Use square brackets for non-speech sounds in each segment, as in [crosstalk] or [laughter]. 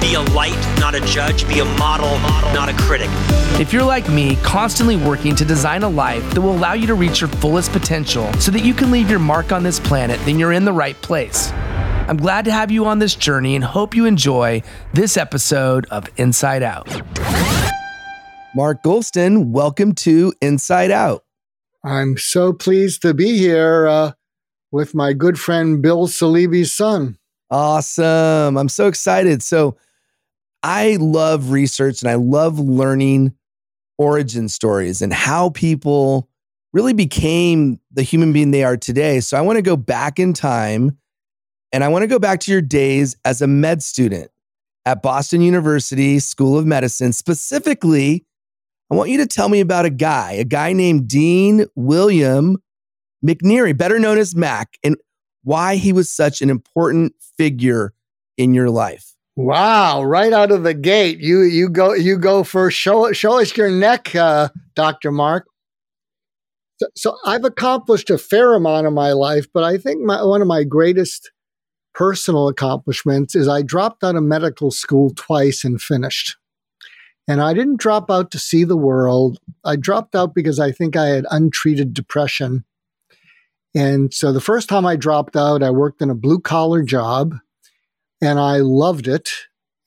be a light, not a judge. Be a model, not a critic. If you're like me, constantly working to design a life that will allow you to reach your fullest potential so that you can leave your mark on this planet, then you're in the right place. I'm glad to have you on this journey and hope you enjoy this episode of Insight Out. Mark Goulston, welcome to Insight Out. I'm so pleased to be here uh, with my good friend Bill Salibi's son. Awesome. I'm so excited. So, I love research and I love learning origin stories and how people really became the human being they are today. So, I want to go back in time and I want to go back to your days as a med student at Boston University School of Medicine, specifically I want you to tell me about a guy, a guy named Dean William McNary, better known as Mac, and why he was such an important figure in your life. Wow! Right out of the gate, you you go you go first. Show show us your neck, uh, Doctor Mark. So, so, I've accomplished a fair amount of my life, but I think my, one of my greatest personal accomplishments is I dropped out of medical school twice and finished. And I didn't drop out to see the world. I dropped out because I think I had untreated depression. And so the first time I dropped out, I worked in a blue collar job and I loved it.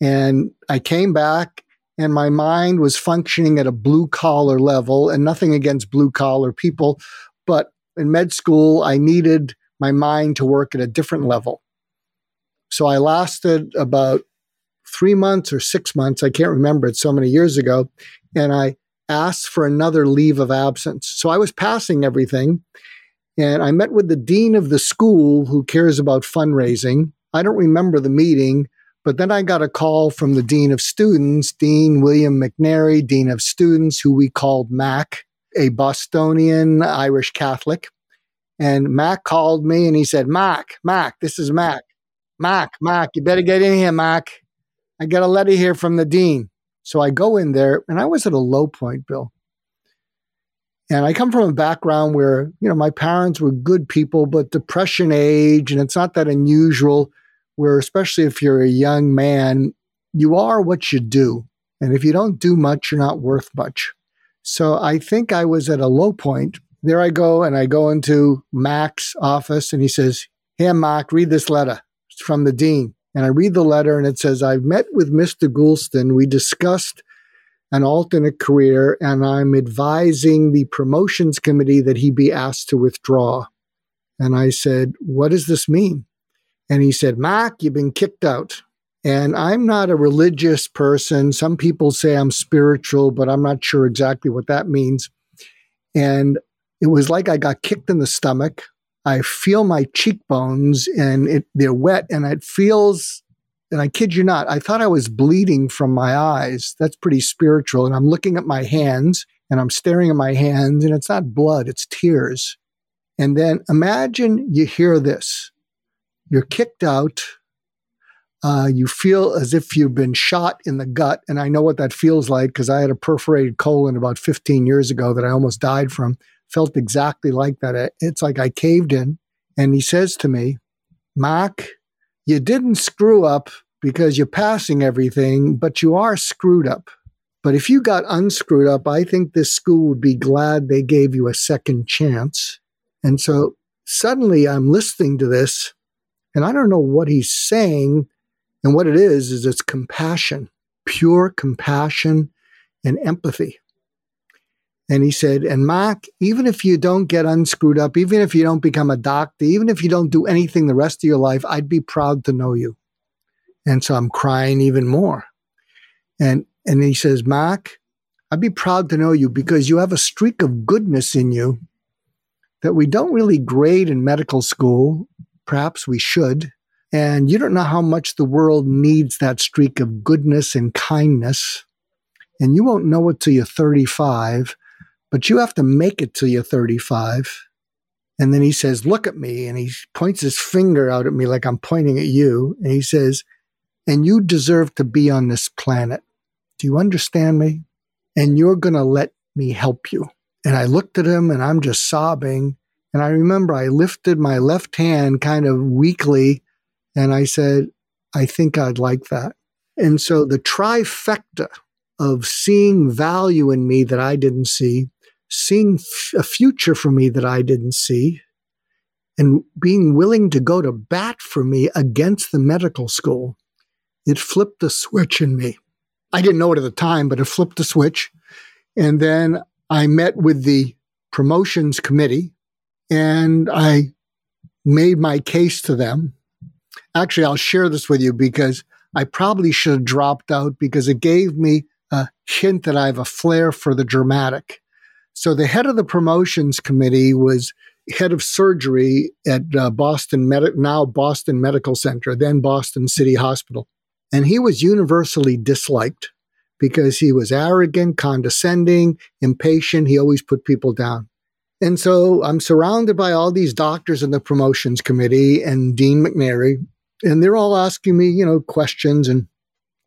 And I came back and my mind was functioning at a blue collar level and nothing against blue collar people. But in med school, I needed my mind to work at a different level. So I lasted about three months or six months. I can't remember. It's so many years ago. And I asked for another leave of absence. So I was passing everything. And I met with the dean of the school who cares about fundraising. I don't remember the meeting, but then I got a call from the dean of students, Dean William McNary, dean of students, who we called Mac, a Bostonian Irish Catholic. And Mac called me and he said, Mac, Mac, this is Mac. Mac, Mac, you better get in here, Mac. I got a letter here from the dean. So I go in there and I was at a low point, Bill. And I come from a background where, you know, my parents were good people, but depression age, and it's not that unusual, where especially if you're a young man, you are what you do. And if you don't do much, you're not worth much. So I think I was at a low point. There I go, and I go into Mac's office, and he says, Here, Mac, read this letter. It's from the dean. And I read the letter and it says, I've met with Mr. Goulston. We discussed an alternate career, and I'm advising the promotions committee that he be asked to withdraw. And I said, What does this mean? And he said, Mac, you've been kicked out. And I'm not a religious person. Some people say I'm spiritual, but I'm not sure exactly what that means. And it was like I got kicked in the stomach. I feel my cheekbones and it, they're wet and it feels, and I kid you not, I thought I was bleeding from my eyes. That's pretty spiritual. And I'm looking at my hands and I'm staring at my hands and it's not blood, it's tears. And then imagine you hear this. You're kicked out. Uh, you feel as if you've been shot in the gut. And I know what that feels like because I had a perforated colon about 15 years ago that I almost died from felt exactly like that. It's like I caved in. And he says to me, Mark, you didn't screw up because you're passing everything, but you are screwed up. But if you got unscrewed up, I think this school would be glad they gave you a second chance. And so suddenly I'm listening to this and I don't know what he's saying. And what it is, is it's compassion, pure compassion and empathy. And he said, and Mark, even if you don't get unscrewed up, even if you don't become a doctor, even if you don't do anything the rest of your life, I'd be proud to know you. And so I'm crying even more. And and he says, Mark, I'd be proud to know you because you have a streak of goodness in you that we don't really grade in medical school. Perhaps we should. And you don't know how much the world needs that streak of goodness and kindness. And you won't know it till you're 35, but you have to make it till you're 35. And then he says, Look at me. And he points his finger out at me like I'm pointing at you. And he says, And you deserve to be on this planet. Do you understand me? And you're going to let me help you. And I looked at him and I'm just sobbing. And I remember I lifted my left hand kind of weakly and I said, I think I'd like that. And so the trifecta of seeing value in me that I didn't see, seeing f- a future for me that I didn't see, and being willing to go to bat for me against the medical school, it flipped the switch in me. I didn't know it at the time, but it flipped the switch. And then I met with the promotions committee and I made my case to them. Actually, I'll share this with you because I probably should have dropped out because it gave me a hint that I have a flair for the dramatic. So the head of the promotions committee was head of surgery at uh, Boston Med- now Boston Medical Center, then Boston City Hospital. And he was universally disliked because he was arrogant, condescending, impatient. He always put people down. And so I'm surrounded by all these doctors in the promotions committee and Dean McNary, and they're all asking me, you know, questions and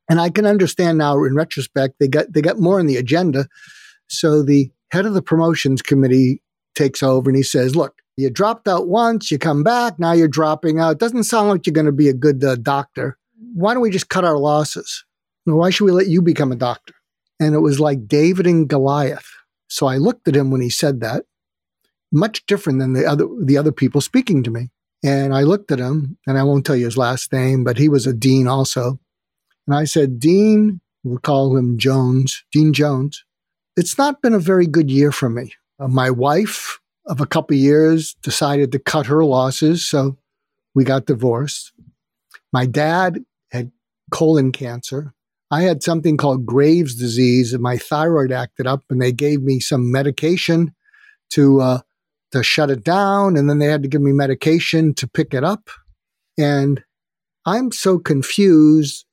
and I can understand now in retrospect they got they got more on the agenda. So the head of the promotions committee takes over and he says, "Look, you dropped out once, you come back, now you're dropping out. Doesn't sound like you're going to be a good uh, doctor why don't we just cut our losses? Why should we let you become a doctor? And it was like David and Goliath. So I looked at him when he said that, much different than the other the other people speaking to me. And I looked at him, and I won't tell you his last name, but he was a dean also. And I said, Dean, we'll call him Jones, Dean Jones. It's not been a very good year for me. Uh, my wife of a couple years decided to cut her losses, so we got divorced. My dad had colon cancer. I had something called Graves' disease, and my thyroid acted up, and they gave me some medication to uh, to shut it down, and then they had to give me medication to pick it up. And I'm so confused.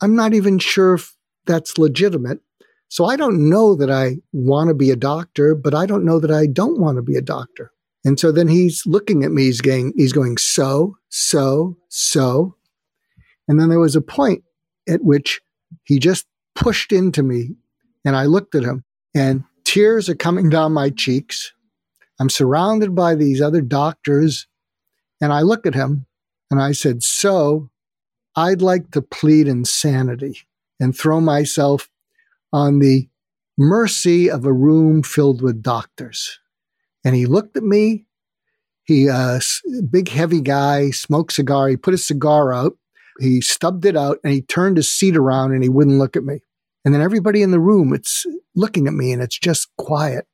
I'm not even sure if that's legitimate. So I don't know that I want to be a doctor, but I don't know that I don't want to be a doctor. And so then he's looking at me. He's going. He's going. So, so, so. And then there was a point at which he just pushed into me and I looked at him and tears are coming down my cheeks. I'm surrounded by these other doctors and I look at him and I said, So I'd like to plead insanity and throw myself on the mercy of a room filled with doctors. And he looked at me. He, uh, big heavy guy, smoked cigar. He put his cigar out he stubbed it out and he turned his seat around and he wouldn't look at me. And then everybody in the room, it's looking at me and it's just quiet.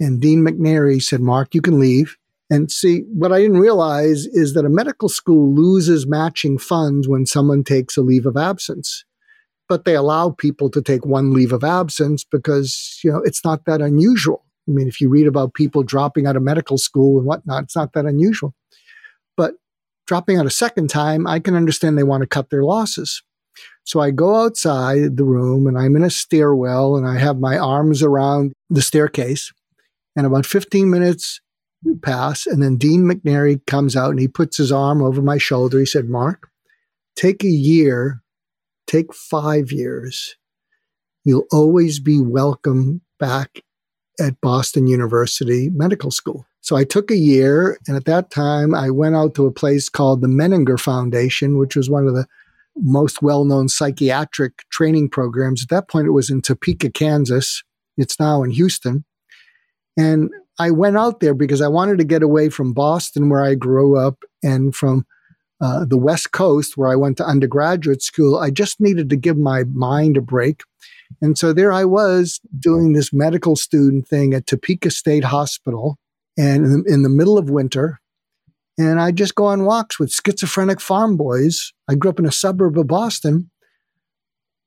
And Dean McNary said, Mark, you can leave. And see, what I didn't realize is that a medical school loses matching funds when someone takes a leave of absence. But they allow people to take one leave of absence because, you know, it's not that unusual. I mean, if you read about people dropping out of medical school and whatnot, it's not that unusual. But dropping out a second time, I can understand they want to cut their losses. So I go outside the room and I'm in a stairwell and I have my arms around the staircase. And about 15 minutes pass. And then Dean McNary comes out and he puts his arm over my shoulder. He said, Mark, take a year, take five years. You'll always be welcome back at Boston University Medical School. So I took a year, and at that time, I went out to a place called the Menninger Foundation, which was one of the most well known psychiatric training programs. At that point, it was in Topeka, Kansas. It's now in Houston. And I went out there because I wanted to get away from Boston, where I grew up, and from uh, the West Coast, where I went to undergraduate school. I just needed to give my mind a break. And so there I was doing this medical student thing at Topeka State Hospital and in the, in the middle of winter. And I just go on walks with schizophrenic farm boys. I grew up in a suburb of Boston,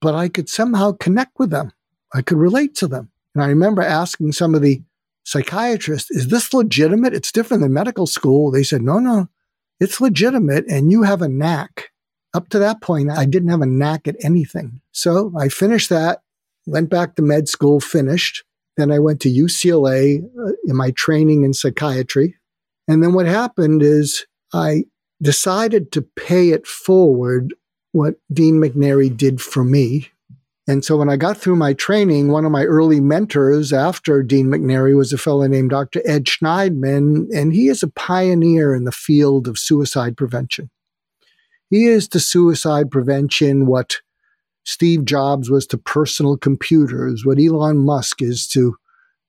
but I could somehow connect with them. I could relate to them. And I remember asking some of the psychiatrists, is this legitimate? It's different than medical school. They said, no, no, it's legitimate. And you have a knack. Up to that point, I didn't have a knack at anything. So I finished that, went back to med school, finished. Then I went to UCLA uh, in my training in psychiatry. And then what happened is I decided to pay it forward what Dean McNary did for me. And so when I got through my training, one of my early mentors after Dean McNary was a fellow named Dr. Ed Shneidman, and he is a pioneer in the field of suicide prevention. He is to suicide prevention what Steve Jobs was to personal computers, what Elon Musk is to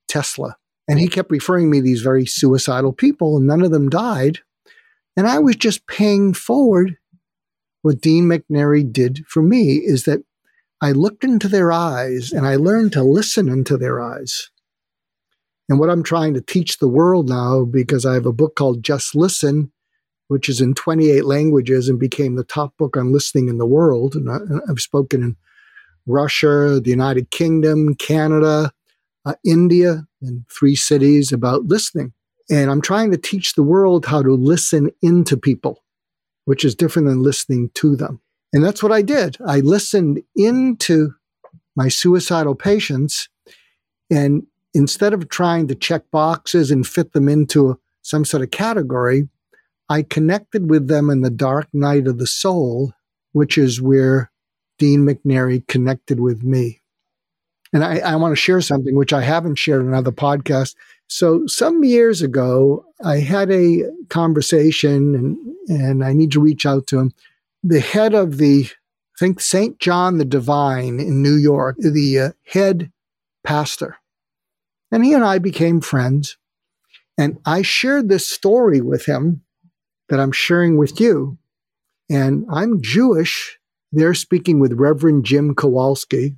Tesla. And he kept referring me these very suicidal people, and none of them died. And I was just paying forward what Dean McNary did for me is that I looked into their eyes and I learned to listen into their eyes. And what I'm trying to teach the world now, because I have a book called Just Listen, which is in 28 languages and became the top book on listening in the world. And I, have spoken in Russia, the United Kingdom, Canada, uh, India, in three cities about listening. And I'm trying to teach the world how to listen into people, which is different than listening to them. And that's what I did. I listened into my suicidal patients. And instead of trying to check boxes and fit them into some sort of category, I connected with them in the dark night of the soul, which is where Dean McNary connected with me. And I, I want to share something which I haven't shared in other podcasts. So some years ago, I had a conversation and, and I need to reach out to him. The head of the, I think St. John the Divine in New York, the uh, head pastor. And he and I became friends. And I shared this story with him that I'm sharing with you. And I'm Jewish. They're speaking with Reverend Jim Kowalski.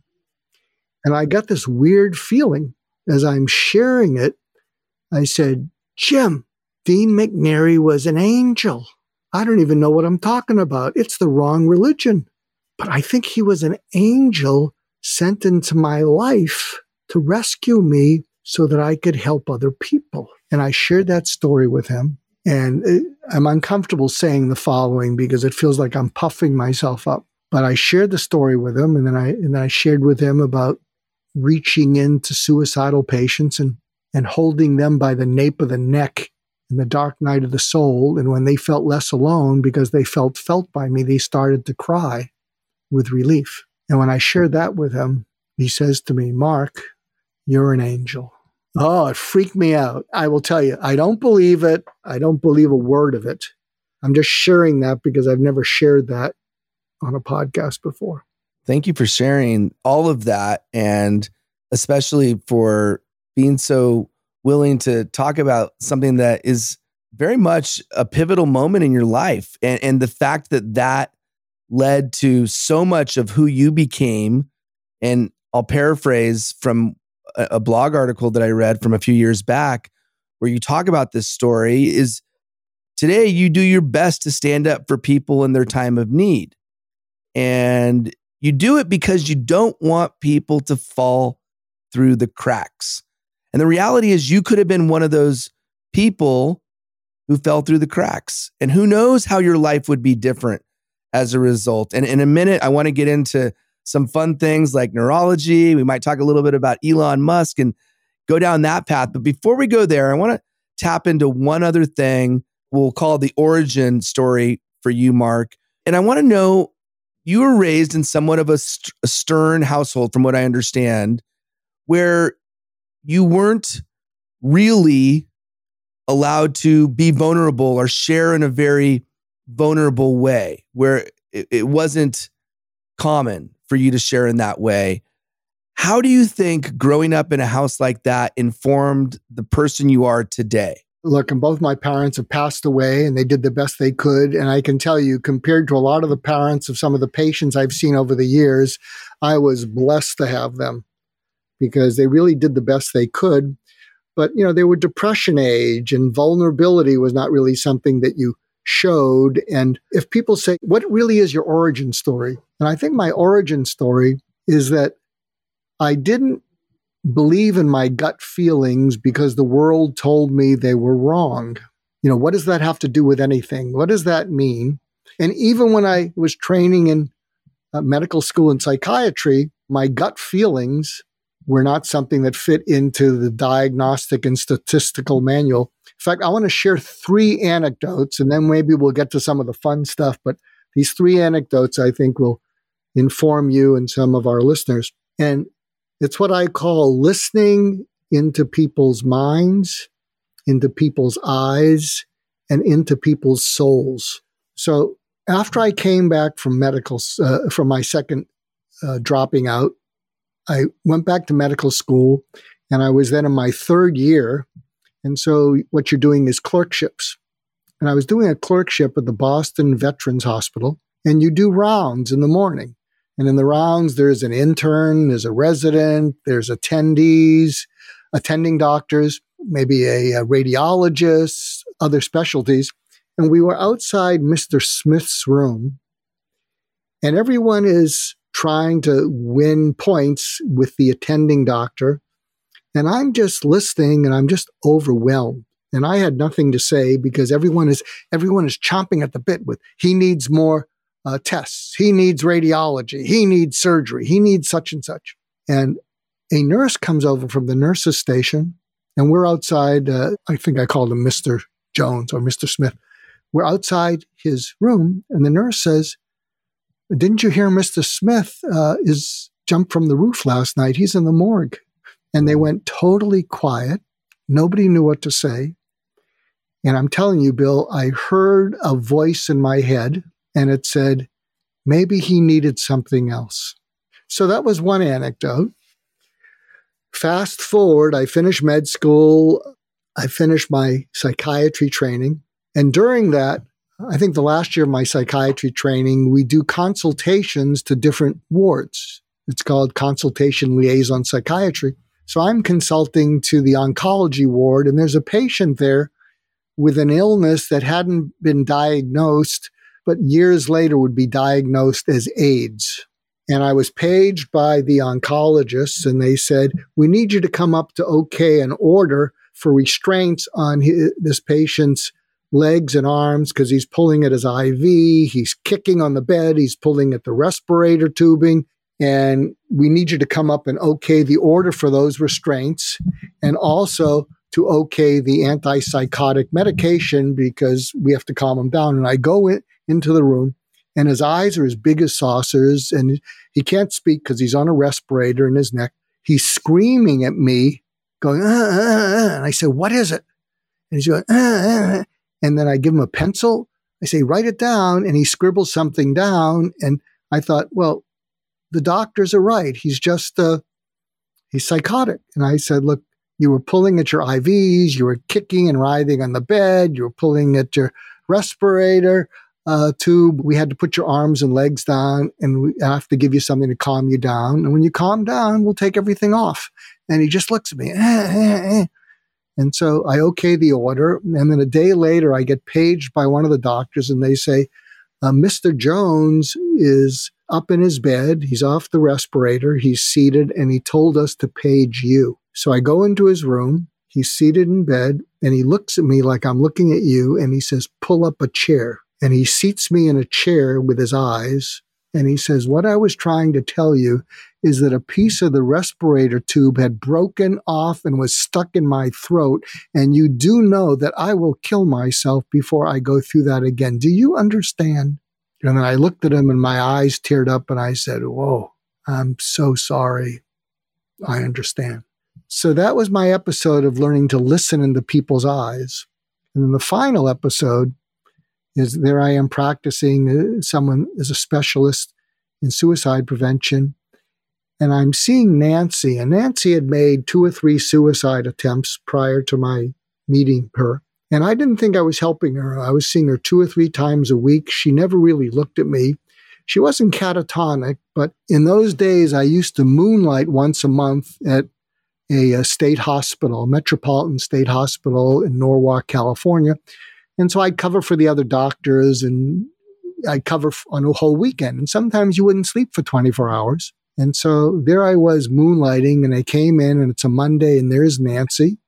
And I got this weird feeling as I'm sharing it. I said, Jim, Dean McNary was an angel. I don't even know what I'm talking about. It's the wrong religion. But I think he was an angel sent into my life to rescue me so that I could help other people. And I shared that story with him. And uh, I'm uncomfortable saying the following because it feels like I'm puffing myself up. But I shared the story with him, and then I and then I shared with him about reaching into suicidal patients and and holding them by the nape of the neck in the dark night of the soul. And when they felt less alone because they felt felt by me, they started to cry with relief. And when I shared that with him, he says to me, Mark, you're an angel. Oh, it freaked me out. I will tell you, I don't believe it. I don't believe a word of it. I'm just sharing that because I've never shared that on a podcast before. Thank you for sharing all of that and especially for being so willing to talk about something that is very much a pivotal moment in your life and, and the fact that that led to so much of who you became and I'll paraphrase from a, a blog article that I read from a few years back where you talk about this story is today you do your best to stand up for people in their time of need. And you do it because you don't want people to fall through the cracks. And the reality is, you could have been one of those people who fell through the cracks. And who knows how your life would be different as a result. And in a minute, I want to get into some fun things like neurology. We might talk a little bit about Elon Musk and go down that path. But before we go there, I want to tap into one other thing we'll call the origin story for you, Mark. And I want to know you were raised in somewhat of a, st- a stern household, from what I understand, where you weren't really allowed to be vulnerable or share in a very vulnerable way where it, it wasn't common for you to share in that way. How do you think growing up in a house like that informed the person you are today? Look, and both my parents have passed away and they did the best they could. And I can tell you, compared to a lot of the parents of some of the patients I've seen over the years, I was blessed to have them because they really did the best they could. But, you know, they were depression age and vulnerability was not really something that you showed. And if people say, what really is your origin story? And I think my origin story is that I didn't believe in my gut feelings because the world told me they were wrong. You know, what does that have to do with anything? What does that mean? And even when I was training in uh, medical school and psychiatry, my gut feelings were not something that fit into the diagnostic and statistical manual. In fact, I want to share three anecdotes and then maybe we'll get to some of the fun stuff. But these three anecdotes I think will inform you and some of our listeners. And it's what I call listening into people's minds, into people's eyes, and into people's souls. So after I came back from medical, uh, from my second uh, dropping out, I went back to medical school and I was then in my third year. And so what you're doing is clerkships. And I was doing a clerkship at the Boston Veterans Hospital. And you do rounds in the morning. And in the rounds, there's an intern, there's a resident, there's attendees, attending doctors, maybe a, a radiologist, other specialties. And we were outside Mr. Smith's room, and everyone is trying to win points with the attending doctor. And I'm just listening and I'm just overwhelmed. And I had nothing to say because everyone is everyone is chomping at the bit with he needs more uh, tests. He needs radiology. He needs surgery. He needs such and such. And a nurse comes over from the nurse's station, and we're outside. Uh, I think I called him Mr. Jones or Mr. Smith. We're outside his room, and the nurse says, "Didn't you hear Mr. Smith uh, is jumped from the roof last night? He's in the morgue." And they went totally quiet. Nobody knew what to say. And I'm telling you, Bill, I heard a voice in my head and it said, maybe he needed something else. So that was one anecdote. Fast forward, I finished med school, I finished my psychiatry training. And during that, I think the last year of my psychiatry training, we do consultations to different wards. It's called consultation liaison psychiatry. So I'm consulting to the oncology ward, and there's a patient there with an illness that hadn't been diagnosed but years later would be diagnosed as AIDS. And I was paged by the oncologists, and they said, We need you to come up to OK an order for restraints on his, this patient's legs and arms because he's pulling at his IV, he's kicking on the bed, he's pulling at the respirator tubing. And we need you to come up and OK the order for those restraints and also to OK the antipsychotic medication because we have to calm him down. And I go in, into the room, and his eyes are as big as saucers, and he can't speak because he's on a respirator in his neck. He's screaming at me, going, uh, uh, uh, and I said, What is it? And he's going, uh, uh, uh, and then I give him a pencil. I say, Write it down. And he scribbles something down. And I thought, Well, the doctors are right. He's just, uh, he's psychotic. And I said, Look, you were pulling at your IVs, you were kicking and writhing on the bed, you were pulling at your respirator uh, tube. We had to put your arms and legs down, and we have to give you something to calm you down. And when you calm down, we'll take everything off. And he just looks at me. Eh, eh, eh. And so I okay the order. And then a day later, I get paged by one of the doctors, and they say, uh, Mr. Jones is up in his bed. He's off the respirator. He's seated, and he told us to page you. So I go into his room. He's seated in bed, and he looks at me like I'm looking at you, and he says, Pull up a chair and he seats me in a chair with his eyes and he says, What I was trying to tell you is that a piece of the respirator tube had broken off and was stuck in my throat. And you do know that I will kill myself before I go through that again. Do you understand? And then I looked at him and my eyes teared up and I said, Whoa, I'm so sorry. I understand. So that was my episode of learning to listen into people's eyes. And then the final episode is there I am practicing. Uh, someone is a specialist in suicide prevention. And I'm seeing Nancy, and Nancy had made two or three suicide attempts prior to my meeting her. And I didn't think I was helping her. I was seeing her two or three times a week. She never really looked at me. She wasn't catatonic, but in those days, I used to moonlight once a month at a, a state hospital, Metropolitan State Hospital in Norwalk, California. And so I'd cover for the other doctors and I'd cover on a whole weekend. And sometimes you wouldn't sleep for 24 hours. And so there I was moonlighting, and I came in, and it's a Monday, and there's Nancy.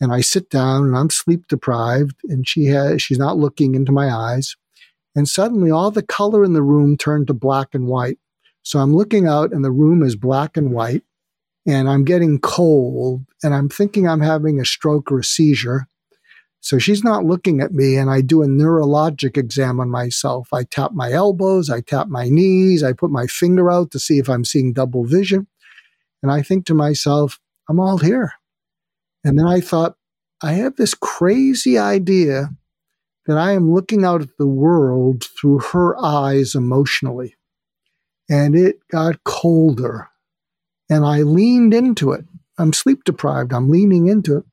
And I sit down, and I'm sleep deprived, and she has she's not looking into my eyes. And suddenly, all the color in the room turned to black and white. So I'm looking out, and the room is black and white, and I'm getting cold, and I'm thinking I'm having a stroke or a seizure. So she's not looking at me, and I do a neurologic exam on myself. I tap my elbows, I tap my knees, I put my finger out to see if I'm seeing double vision. And I think to myself, I'm all here. And then I thought, I have this crazy idea that I am looking out at the world through her eyes emotionally. And it got colder. And I leaned into it. I'm sleep deprived. I'm leaning into it.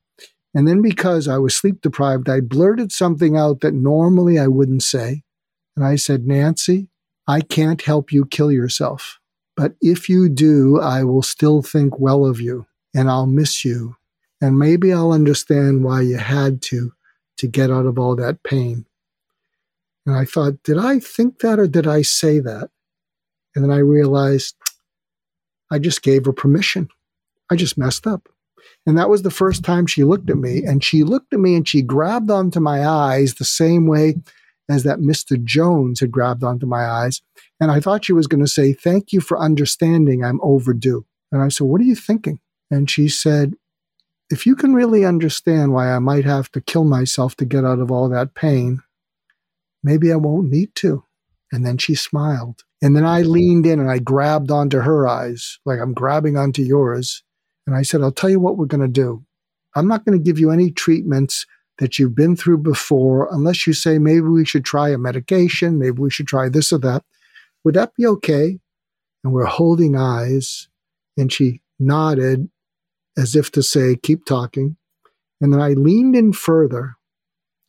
And then because I was sleep deprived, I blurted something out that normally I wouldn't say. And I said, Nancy, I can't help you kill yourself. But if you do, I will still think well of you and I'll miss you. And maybe I'll understand why you had to to get out of all that pain. And I thought, did I think that or did I say that? And then I realized I just gave her permission. I just messed up. And that was the first time she looked at me. And she looked at me and she grabbed onto my eyes the same way as that Mr. Jones had grabbed onto my eyes. And I thought she was going to say, Thank you for understanding. I'm overdue. And I said, What are you thinking? And she said, If you can really understand why I might have to kill myself to get out of all that pain, maybe I won't need to. And then she smiled. And then I leaned in and I grabbed onto her eyes, like I'm grabbing onto yours. And I said, I'll tell you what we're going to do. I'm not going to give you any treatments that you've been through before unless you say maybe we should try a medication, maybe we should try this or that. Would that be okay? And we're holding eyes. And she nodded as if to say, keep talking. And then I leaned in further,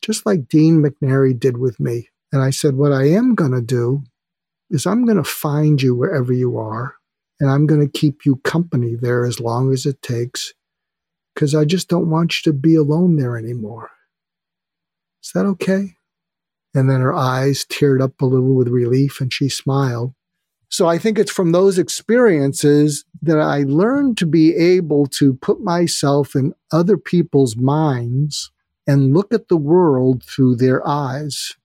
just like Dean McNary did with me. And I said, What I am going to do is I'm going to find you wherever you are and I'm going to keep you company there as long as it takes because I just don't want you to be alone there anymore. Is that okay? And then her eyes teared up a little with relief and she smiled. So I think it's from those experiences that I learned to be able to put myself in other people's minds and look at the world through their eyes.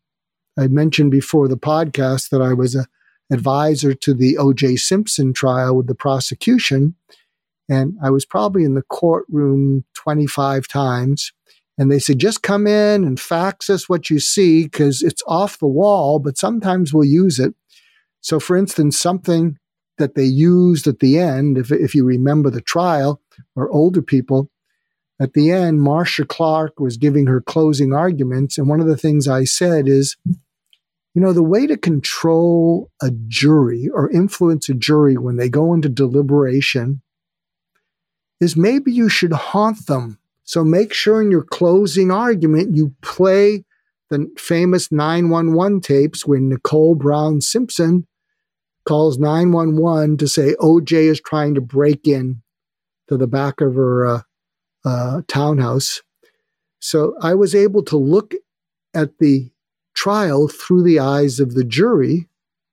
I mentioned before the podcast that I was a advisor to the O.J. Simpson trial with the prosecution. And I was probably in the courtroom 25 times. And they said, just come in and fax us what you see because it's off the wall, but sometimes we'll use it. So, for instance, something that they used at the end, if, if you remember the trial or older people, at the end, Marcia Clark was giving her closing arguments. And one of the things I said is, you know, the way to control a jury or influence a jury when they go into deliberation is maybe you should haunt them. So make sure in your closing argument you play the famous 911 tapes when Nicole Brown Simpson calls 911 to say OJ is trying to break in to the back of her uh, uh, townhouse. So I was able to look at the trial through the eyes of the jury.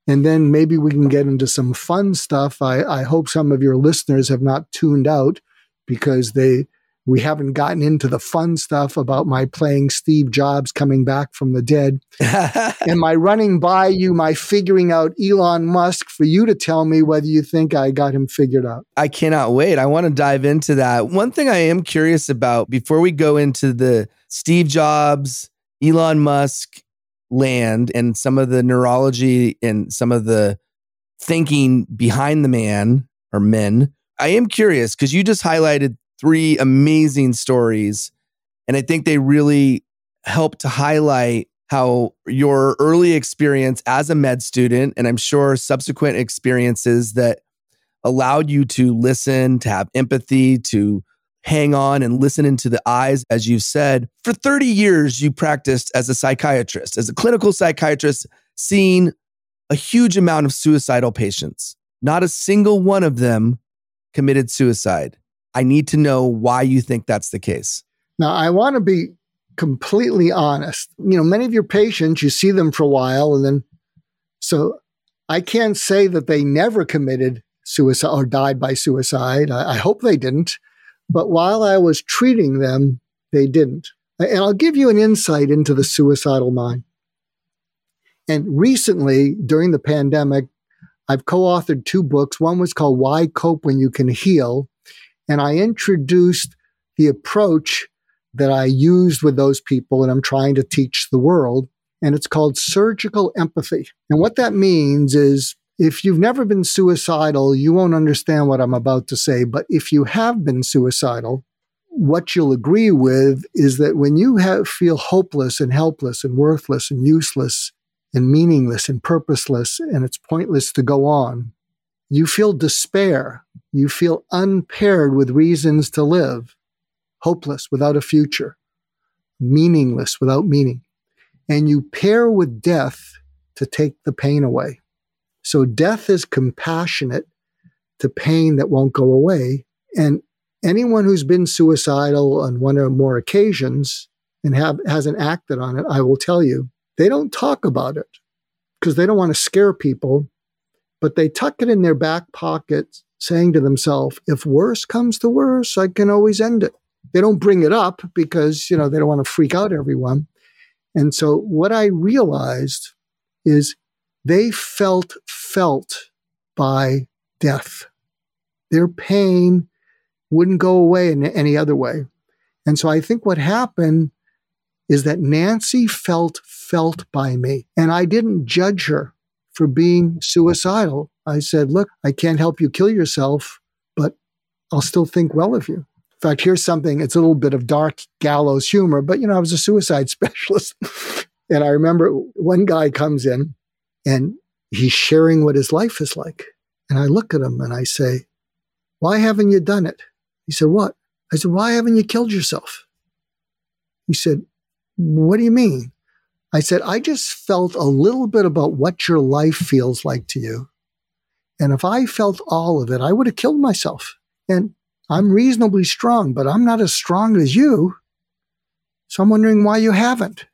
And then maybe we can get into some fun stuff. I, I hope some of your listeners have not tuned out because they we haven't gotten into the fun stuff about my playing Steve Jobs coming back from the dead [laughs] and my running by you, my figuring out Elon Musk for you to tell me whether you think I got him figured out. I cannot wait. I want to dive into that. One thing I am curious about before we go into the Steve Jobs, Elon Musk, land and some of the neurology and some of the thinking behind the man or men. I am curious because you just highlighted three amazing stories. And I think they really help to highlight how your early experience as a med student, and I'm sure subsequent experiences that allowed you to listen, to have empathy, to hang on and listen into the eyes, as you've said. For 30 years, you practiced as a psychiatrist, as a clinical psychiatrist, seeing a huge amount of suicidal patients. Not a single one of them committed suicide. I need to know why you think that's the case. Now, I want to be completely honest. You know, many of your patients, you see them for a while, and then so I can't say that they never committed suicide or died by suicide. I, I hope they didn't. But while I was treating them, they didn't. And I'll give you an insight into the suicidal mind. And recently, during the pandemic, I've co authored two books. One was called Why Cope When You Can Heal. And I introduced the approach that I used with those people and I'm trying to teach the world. And it's called surgical empathy. And what that means is if you've never been suicidal, you won't understand what I'm about to say. But if you have been suicidal, what you'll agree with is that when you have, feel hopeless and helpless and worthless and useless and meaningless and purposeless and it's pointless to go on, you feel despair. You feel unpaired with reasons to live, hopeless without a future, meaningless without meaning. And you pair with death to take the pain away. So death is compassionate to pain that won't go away. And anyone who's been suicidal on one or more occasions and have hasn't acted on it, I will tell you, they don't talk about it because they don't want to scare people, but they tuck it in their back pocket, saying to themselves, if worse comes to worse, I can always end it. They don't bring it up because, you know, they don't want to freak out everyone. And so what I realized is they felt felt by death. Their pain wouldn't go away in any other way. And so I think what happened is that Nancy felt felt by me. And I didn't judge her for being suicidal. I said, Look, I can't help you kill yourself, but I'll still think well of you. In fact, here's something, it's a little bit of dark gallows humor, but you know, I was a suicide [laughs] specialist. and I remember one guy comes in and he's sharing what his life is like. And I look at him and I say, Why haven't you done it? He said, What? I said, Why haven't you killed yourself? He said, What do you mean? I said, I just felt a little bit about what your life feels like to you. And if I felt all of it, I would have killed myself. And I'm reasonably strong, but I'm not as strong as you. So I'm wondering why you haven't.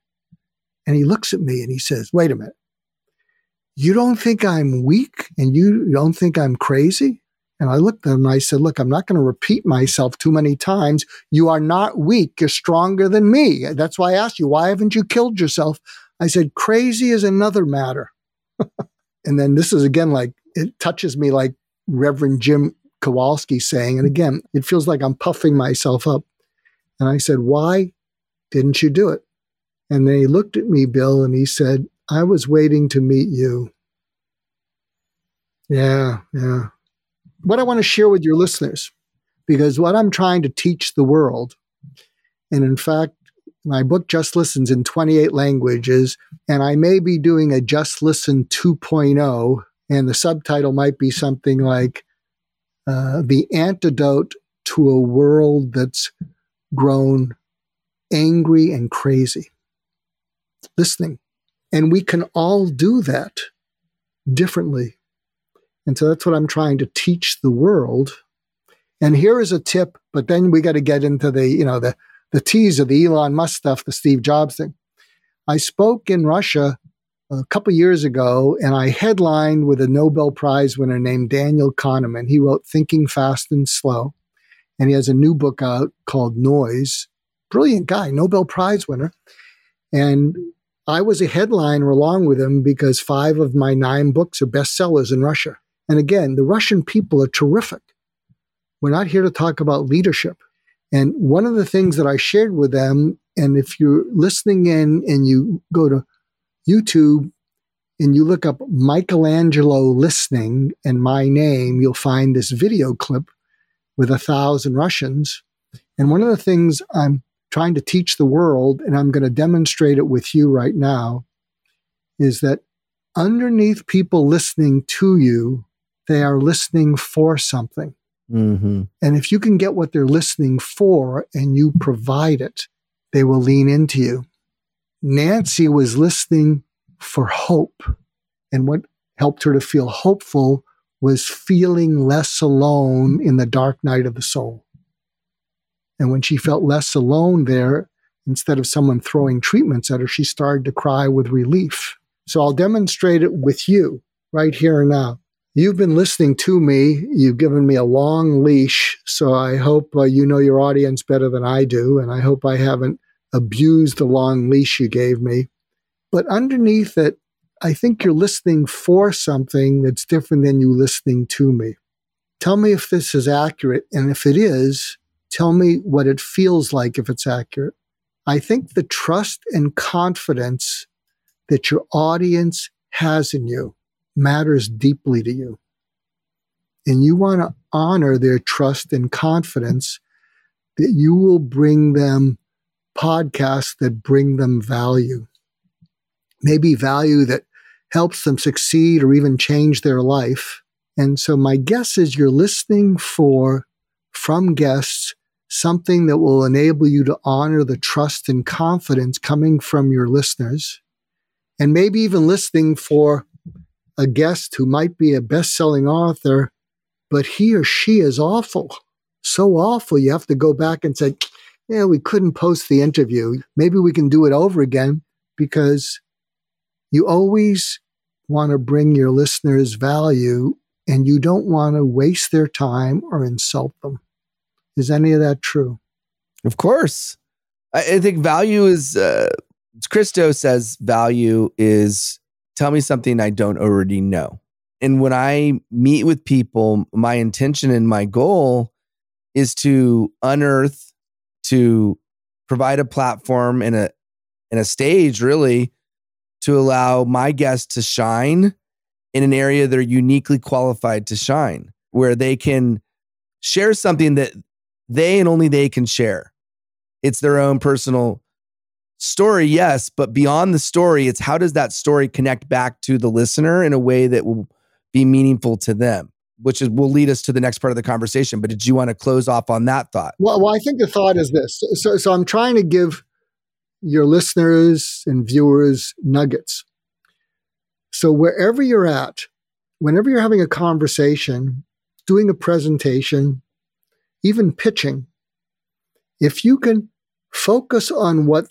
And he looks at me and he says, Wait a minute you don't think I'm weak and you don't think I'm crazy? And I looked at him and I said, Look, I'm not going to repeat myself too many times. You are not weak. You're stronger than me. That's why I asked you, why haven't you killed yourself? I said, Crazy is another matter. [laughs] and then this is again like, it touches me like Reverend Jim Kowalski saying. And again, it feels like I'm puffing myself up. And I said, Why didn't you do it? And then he looked at me, Bill, and he said, I was waiting to meet you. Yeah, yeah. What I want to share with your listeners, because what I'm trying to teach the world, and in fact, my book Just Listens in 28 languages, and I may be doing a Just Listen 2.0, and the subtitle might be something like uh, The Antidote to a World That's Grown Angry and Crazy. Listening. And we can all do that differently. And so that's what I'm trying to teach the world. And here is a tip, but then we got to get into the, you know, the the tease of the Elon Musk stuff, the Steve Jobs thing. I spoke in Russia a couple years ago, and I headlined with a Nobel Prize winner named Daniel Kahneman. He wrote Thinking Fast and Slow, and he has a new book out called Noise. Brilliant guy, Nobel Prize winner. And I was a headliner along with him because five of my nine books are bestsellers in Russia. And again, the Russian people are terrific. We're not here to talk about leadership. And one of the things that I shared with them, and if you're listening in and you go to YouTube and you look up Michelangelo listening and my name, you'll find this video clip with a thousand Russians. And one of the things I'm trying to teach the world, and I'm going to demonstrate it with you right now, is that underneath people listening to you, they are listening for something. Mm-hmm. And if you can get what they're listening for and you provide it, they will lean into you. Nancy was listening for hope. And what helped her to feel hopeful was feeling less alone in the dark night of the soul. And when she felt less alone there, instead of someone throwing treatments at her, she started to cry with relief. So I'll demonstrate it with you right here and now. You've been listening to me. You've given me a long leash. So I hope uh, you know your audience better than I do. And I hope I haven't abused the long leash you gave me. But underneath it, I think you're listening for something that's different than you listening to me. Tell me if this is accurate. And if it is, tell me what it feels like if it's accurate. I think the trust and confidence that your audience has in you matters deeply to you. And you want to honor their trust and confidence that you will bring them podcasts that bring them value. Maybe value that helps them succeed or even change their life. And so my guess is you're listening for from guests something that will enable you to honor the trust and confidence coming from your listeners and maybe even listening for a guest who might be a best-selling author but he or she is awful so awful you have to go back and say yeah we couldn't post the interview maybe we can do it over again because you always want to bring your listeners value and you don't want to waste their time or insult them. Is any of that true? Of course. I, think value is, uh, Christo says value is tell me something I don't already know. And when I meet with people, my intention and my goal is to unearth, to provide a platform and a and a stage really to allow my guests to shine in an area they're uniquely qualified to shine, where they can share something that they and only they can share. It's their own personal story, yes, but beyond the story, it's how does that story connect back to the listener in a way that will be meaningful to them, which is, will lead us to the next part of the conversation. But did you want to close off on that thought? Well, well I think the thought is this. So, so I'm trying to give your listeners and viewers nuggets. So, wherever you're at, whenever you're having a conversation, doing a presentation, even pitching, if you can focus on what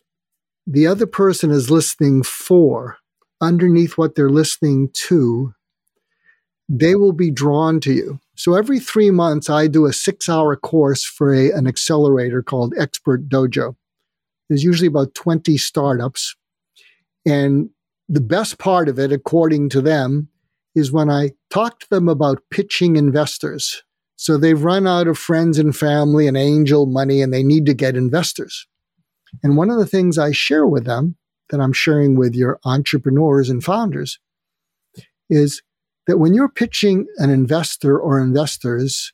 the other person is listening for underneath what they're listening to, they will be drawn to you. So every three months, I do a six hour course for a, an accelerator called Expert Dojo. There's usually about 20 startups. And the best part of it, according to them, is when I talk to them about pitching investors. So they've run out of friends and family and angel money and they need to get investors. And one of the things I share with them that I'm sharing with your entrepreneurs and founders is that when you're pitching an investor or investors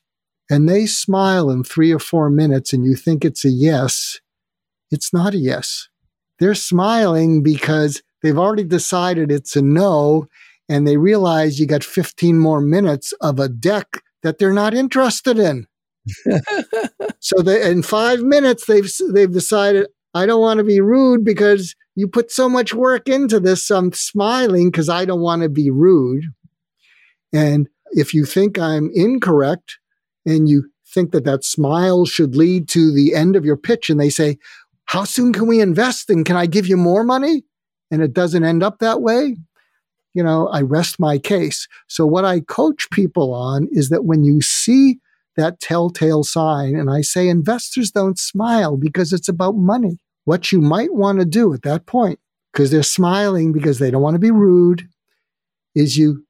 and they smile in three or four minutes and you think it's a yes, it's not a yes. They're smiling because they've already decided it's a no, and they realize you got 15 more minutes of a deck that they're not interested in. [laughs] so they, in five minutes, they've they've decided I don't want to be rude because you put so much work into this. I'm smiling because I don't want to be rude. And if you think I'm incorrect, and you think that that smile should lead to the end of your pitch, and they say, how soon can we invest and can I give you more money? And it doesn't end up that way. You know, I rest my case. So, what I coach people on is that when you see that telltale sign, and I say investors don't smile because it's about money. What you might want to do at that point, because they're smiling because they don't want to be rude, is you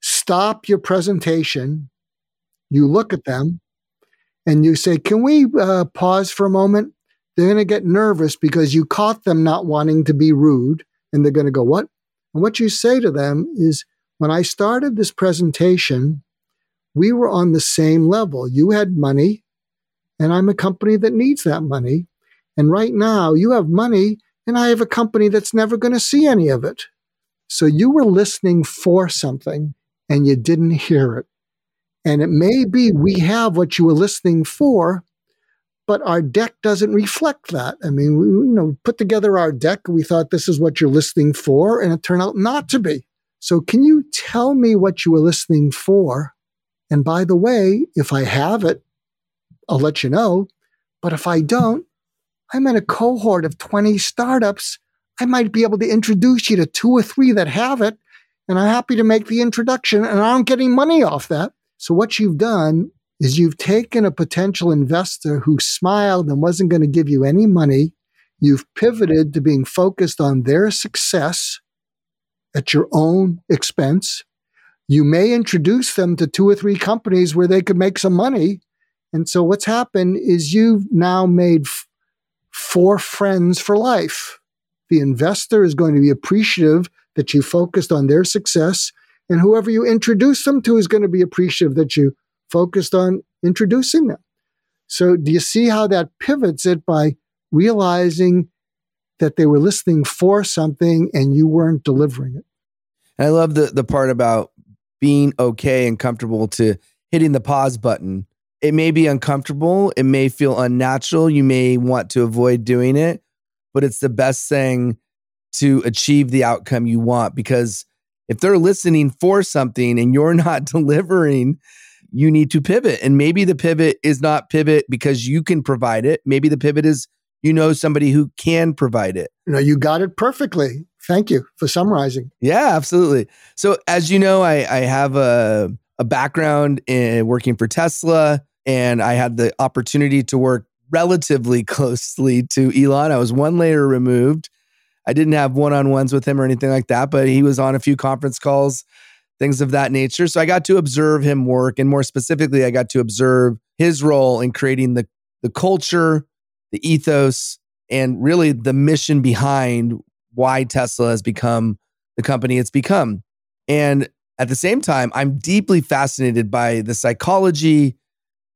stop your presentation, you look at them, and you say, Can we uh, pause for a moment? They're going to get nervous because you caught them not wanting to be rude. And they're going to go, What? And what you say to them is, When I started this presentation, we were on the same level. You had money, and I'm a company that needs that money. And right now, you have money, and I have a company that's never going to see any of it. So you were listening for something and you didn't hear it. And it may be we have what you were listening for, but our deck doesn't reflect that. I mean, we you know, put together our deck, we thought this is what you're listening for, and it turned out not to be. So, can you tell me what you were listening for? And by the way, if I have it, I'll let you know. But if I don't, I'm in a cohort of 20 startups. I might be able to introduce you to two or three that have it. And I'm happy to make the introduction and I'm not getting money off that. So what you've done is you've taken a potential investor who smiled and wasn't going to give you any money. You've pivoted to being focused on their success at your own expense. You may introduce them to two or three companies where they could make some money. And so what's happened is you've now made f- four friends for life. The investor is going to be appreciative that you focused on their success. And whoever you introduce them to is going to be appreciative that you focused on introducing them. So, do you see how that pivots it by realizing that they were listening for something and you weren't delivering it? And I love the the part about being okay and comfortable to hitting the pause button. It may be uncomfortable, it may feel unnatural, you may want to avoid doing it, but it's the best thing to achieve the outcome you want because if they're listening for something and you're [laughs] not delivering, you need to pivot. And maybe the pivot is not pivot because you can provide it. Maybe the pivot is you know somebody who can provide it. You know, you got it perfectly. Thank you for summarizing. Yeah, absolutely. So as you know, I, I have a, a background in working for Tesla and I had the opportunity to work relatively [laughs] closely to Elon. I was one layer removed. I didn't have one-on-ones with him or anything like that, but he was on a few conference calls, things of that nature. So I got to observe him work and more specifically I got to observe his role in creating the the culture, the ethos and really the mission behind why Tesla has become the company it's become. And at the same time, I'm deeply fascinated by the psychology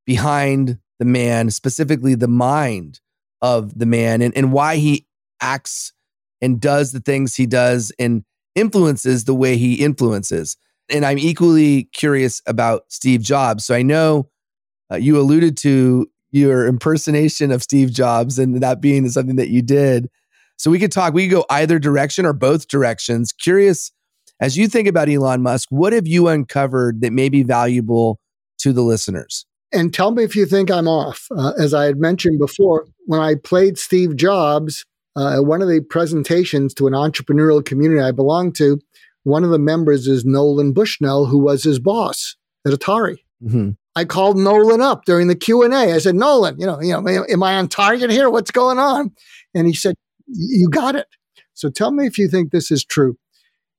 behind the man, specifically the mind of the man, and, and why he acts and does the things he does and influences the way he influences. And I'm equally curious about Steve Jobs. So I know uh, you alluded to your impersonation of Steve Jobs and that being something that you did. So we could talk, we could go either direction or both directions. Curious, as you think about Elon Musk, what have you uncovered that may be valuable to the listeners? And tell me if you think I'm off. Uh, as I had mentioned before, when I played Steve Jobs uh, at one of the presentations to an entrepreneurial community I belong to, one of the members is Nolan Bushnell, who was his boss at Atari. Mm-hmm. I called Nolan up during the Q and A. I said, "Nolan, you know, you know, am I on target here? What's going on?" And he said, "You got it." So tell me if you think this is true.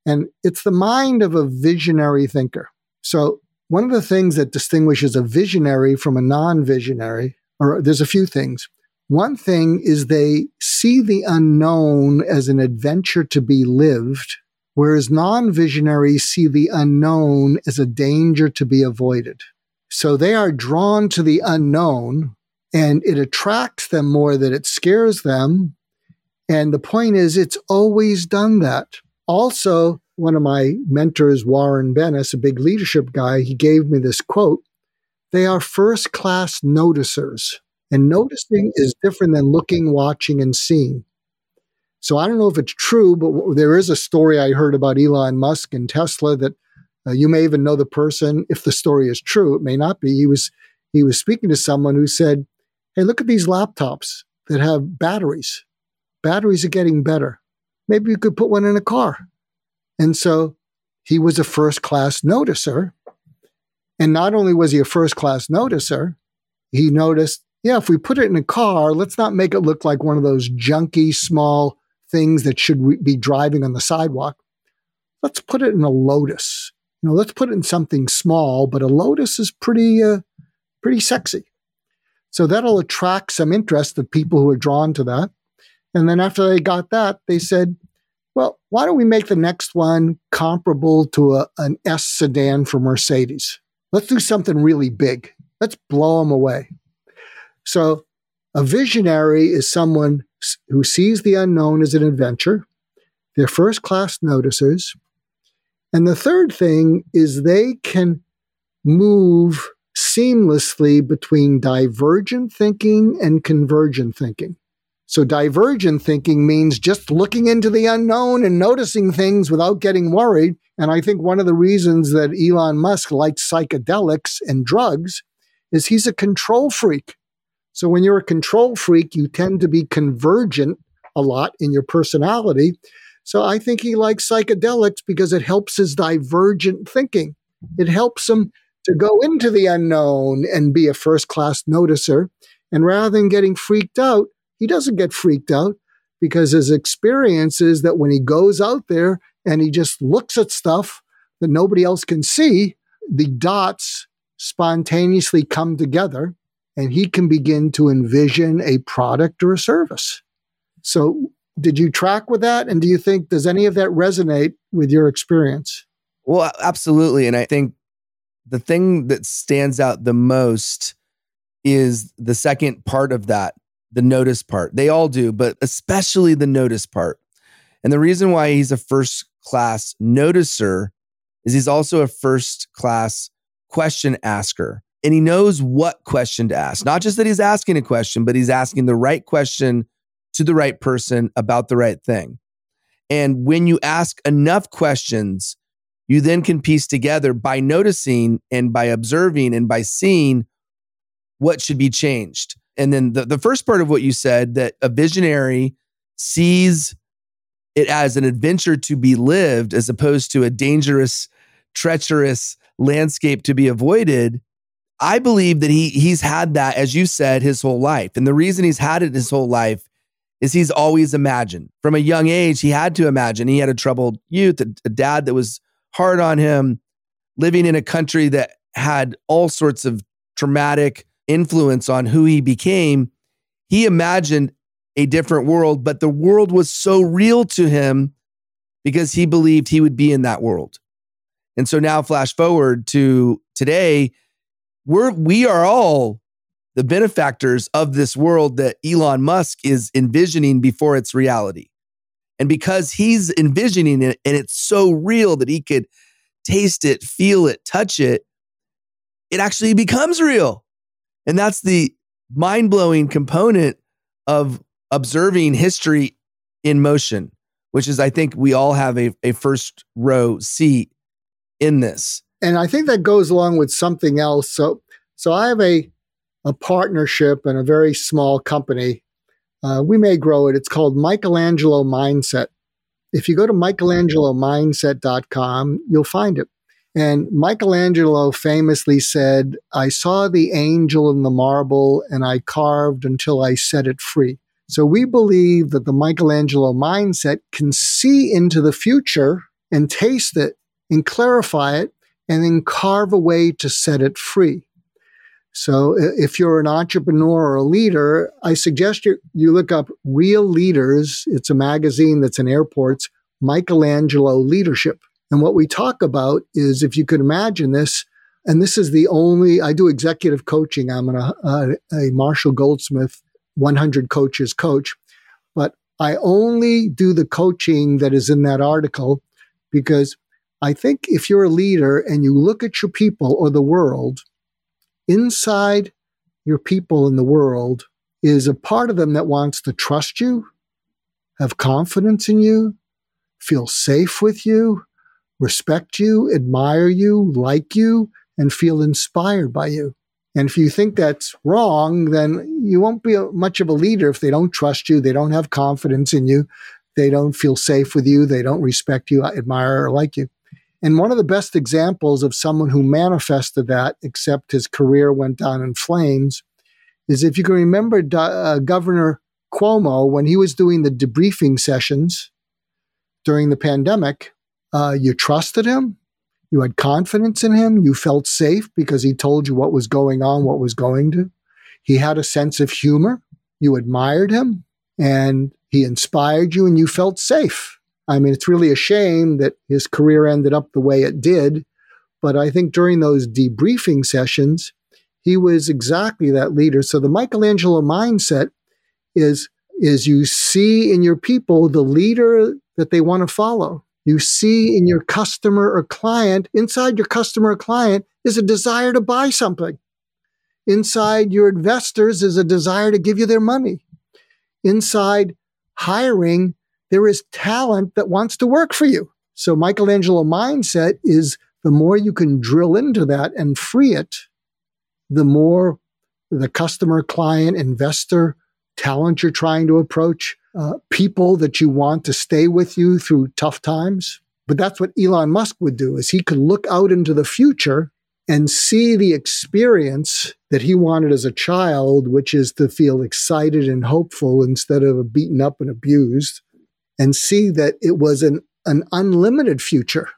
And it's the mind of a visionary thinker. So one of the things that distinguishes a visionary from a non-visionary, or there's a few things. One thing is they see the unknown as an adventure to be lived, whereas non-visionaries see the unknown as a danger to be avoided. So they are drawn to the unknown and it attracts them more than it scares them. And the point is, it's always done that. Also, one of my mentors, Warren Bennis, a big leadership guy, he gave me this quote They are first class noticers. And noticing is different than looking, watching, and seeing. So I don't know if it's true, but there is a story I heard about Elon Musk and Tesla that uh, you may even know the person if the story is true. It may not be. He was he was speaking to someone who said, "Hey, look at these laptops that have batteries. Batteries are getting better. Maybe you could put one in a car." And so he was a first class noticer. And not only was he a first class noticer, he noticed, yeah, if we put it in a car, let's not make it look like one of those junky small things that should be driving on the sidewalk. Let's put it in a Lotus you know, let's put it in something small, but a lotus is pretty, uh, pretty sexy. So that'll attract some interest of people who are drawn to that. And then after they got that, they said, well, why don't we make the next one comparable to a, an S sedan for Mercedes? Let's do something really big. Let's blow them away. So A visionary is someone who sees the unknown as an adventure. They're first class noticers. And the third thing is they can move seamlessly between divergent thinking and convergent thinking. So, divergent thinking means just looking into the unknown and noticing things without getting worried. And I think one of the reasons that Elon Musk likes psychedelics and drugs is he's a control freak. So, when you're a control freak, you tend to be convergent a lot in your personality. So, I think he likes psychedelics because it helps his divergent thinking. It helps him to go into the unknown and be a first class noticer. And rather than getting freaked out, he doesn't get freaked out because his experience is that when he goes out there and he just looks at stuff that nobody else can see, the dots spontaneously come together and he can begin to envision a product or a service. So, did you track with that? And do you think, does any of that resonate with your experience? Well, absolutely. And I think the thing that stands out the most is the second part of that, the notice part. They all do, but especially the notice part. And the reason why he's a first class noticer is he's also a first class question asker. And he knows what question to ask. Not just that he's asking a question, but he's asking the right question to the right person about the right thing. And when you ask enough questions, you then can piece together by noticing and by observing and by seeing what should be changed. And then the, the first part of what you said that a visionary sees it as an adventure to be lived as opposed to a dangerous, treacherous landscape to be avoided. I believe that he he's had that, as you said, his whole life. And the reason he's had it his whole life is he's always imagined. From a young age, he had to imagine. He had a troubled youth, a, a dad that was hard on him, living in a country that had all sorts of traumatic influence on who he became, he imagined a different world, but the world was so real to him because he believed he would be in that world. And so now flash forward to today, we're we are all the benefactors of this world that Elon Musk is envisioning before its reality. And because he's envisioning it and it's so real that he could taste it, feel it, touch it, it actually becomes real. And that's the mind blowing component of observing history in motion, which is, I think, we all have a, a first row seat in this. And I think that goes along with something else. So, so I have a, a partnership and a very small company uh, we may grow it. It's called Michelangelo Mindset. If you go to michelangelomindset.com, you'll find it. And Michelangelo famously said, I saw the angel in the marble and I carved until I set it free. So we believe that the Michelangelo mindset can see into the future and taste it and clarify it and then carve a way to set it free. So if you're an entrepreneur or a leader, I suggest you, you look up Real Leaders. It's a magazine that's in airports, Michelangelo Leadership. And what we talk about is if you could imagine this, and this is the only, I do executive coaching. I'm an, a, a Marshall Goldsmith 100 coaches coach, but I only do the coaching that is in that article because I think if you're a leader and you look at your people or the world, inside your people in the world is a part of them that wants to trust you, have confidence in you, feel safe with you, respect you, admire you, like you, and feel inspired by you. And if you think that's wrong, then you won't be a, much of a leader if they don't trust you, they don't have confidence in you, they don't feel safe with you, they don't respect you, admire, or like you. And one of the best examples of someone who manifested that, except his career went down in flames, is if you can remember uh, Governor Cuomo when he was doing the debriefing sessions during the pandemic. Uh, you trusted him, you had confidence in him, you felt safe because he told you what was going on, what was going to. He had a sense of humor, you admired him, and he inspired you, and you felt safe. I mean, it's really a shame that his career ended up the way it did. But I think during those debriefing sessions, he was exactly that leader. So the Michelangelo mindset is is you see in your people the leader that they want to follow. You see in your customer or client, inside your customer or client is a desire to buy something. Inside your investors is a desire to give you their money. Inside hiring, there is talent that wants to work for you. So Michelangelo mindset is the more you can drill into that and free it, the more the customer, client, investor, talent you're trying to approach, uh, people that you want to stay with you through tough times. But that's what Elon Musk would do is he could look out into the future and see the experience that he wanted as a child, which is to feel excited and hopeful instead of beaten up and abused, and see that it was an, an unlimited future.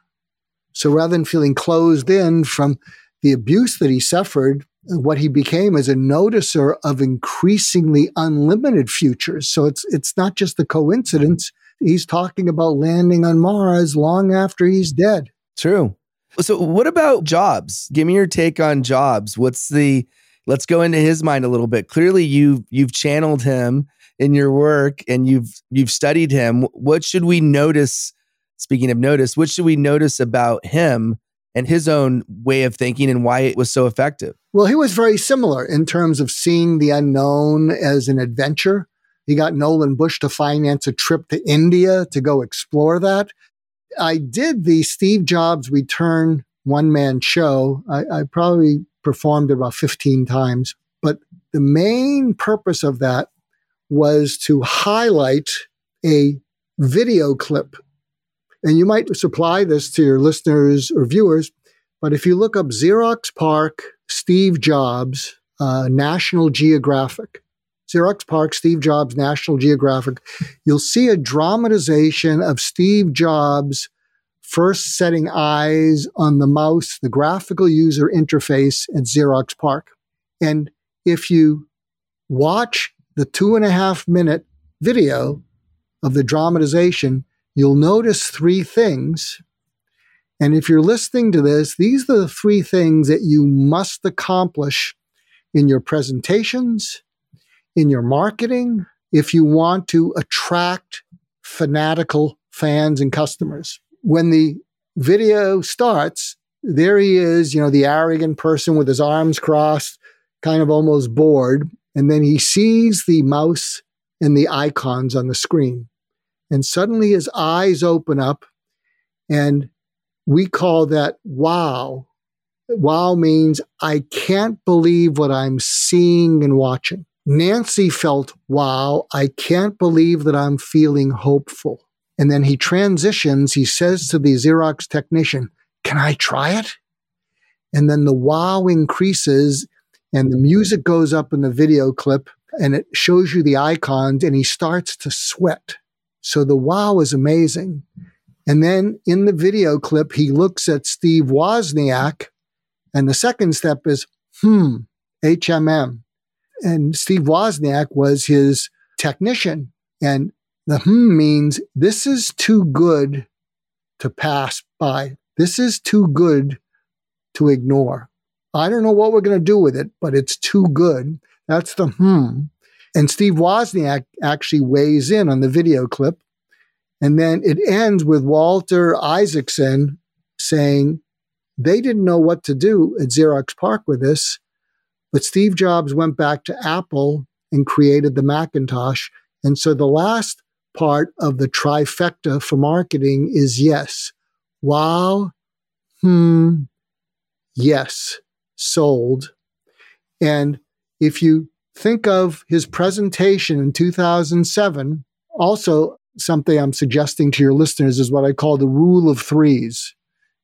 So rather than feeling closed in from the abuse that he suffered, what he became is a noticer of increasingly unlimited futures. So it's it's not just a coincidence. He's talking about landing on Mars long after he's dead. True. So what about Jobs? Give me your take on Jobs. What's the let's go into his mind a little bit. Clearly you you've channeled him in your work and you've you've studied him. What should we notice speaking of notice, what should we notice about him and his own way of thinking and why it was so effective? Well, he was very similar in terms of seeing the unknown as an adventure. He got Nolan Bush to finance a trip to India to go explore that. I did the Steve Jobs Return one man show. I, I probably performed it about 15 times. But the main purpose of that was to highlight a video clip and you might supply this to your listeners or viewers, but if you look up Xerox PARC, Steve Jobs, uh, National Geographic, Xerox PARC, Steve Jobs, National Geographic, you'll see a dramatization of Steve Jobs first setting eyes on the mouse, the graphical user interface at Xerox PARC. And if you watch the two and a half minute video of the dramatization, you'll notice three things. And if you're listening to this, these are the three things that you must accomplish in your presentations, in your marketing, if you want to attract fanatical fans and customers. When the video starts, there he is, you know, the arrogant person with his arms crossed, kind of almost bored. And then he sees the mouse and the icons on the screen. And suddenly his eyes open up, and we call that wow. Wow means I can't believe what I'm seeing and watching. Nancy felt wow. I can't believe that I'm feeling hopeful. And then he transitions. He says to the Xerox technician, Can I try it? And then the wow increases and the music goes up in the video clip and it shows you the icons and he starts to sweat. So the wow is amazing. And then in the video clip, he looks at Steve Wozniak. And the second step is, hmm, HMM. And Steve Wozniak was his technician. And the hmm means this is too good to pass by. This is too good to ignore. I don't know what we're going to do with it, but it's too good. That's the hmm. And Steve Wozniak actually weighs in on the video clip. And then it ends with Walter Isaacson saying they didn't know what to do at Xerox PARC with this, but Steve Jobs went back to Apple and created the Macintosh. And so the last part of the trifecta for marketing is yes. Wow. Hmm. Yes. Sold. And if you think of his presentation in 2007, also something I'm suggesting to your listeners is what I call the rule of threes.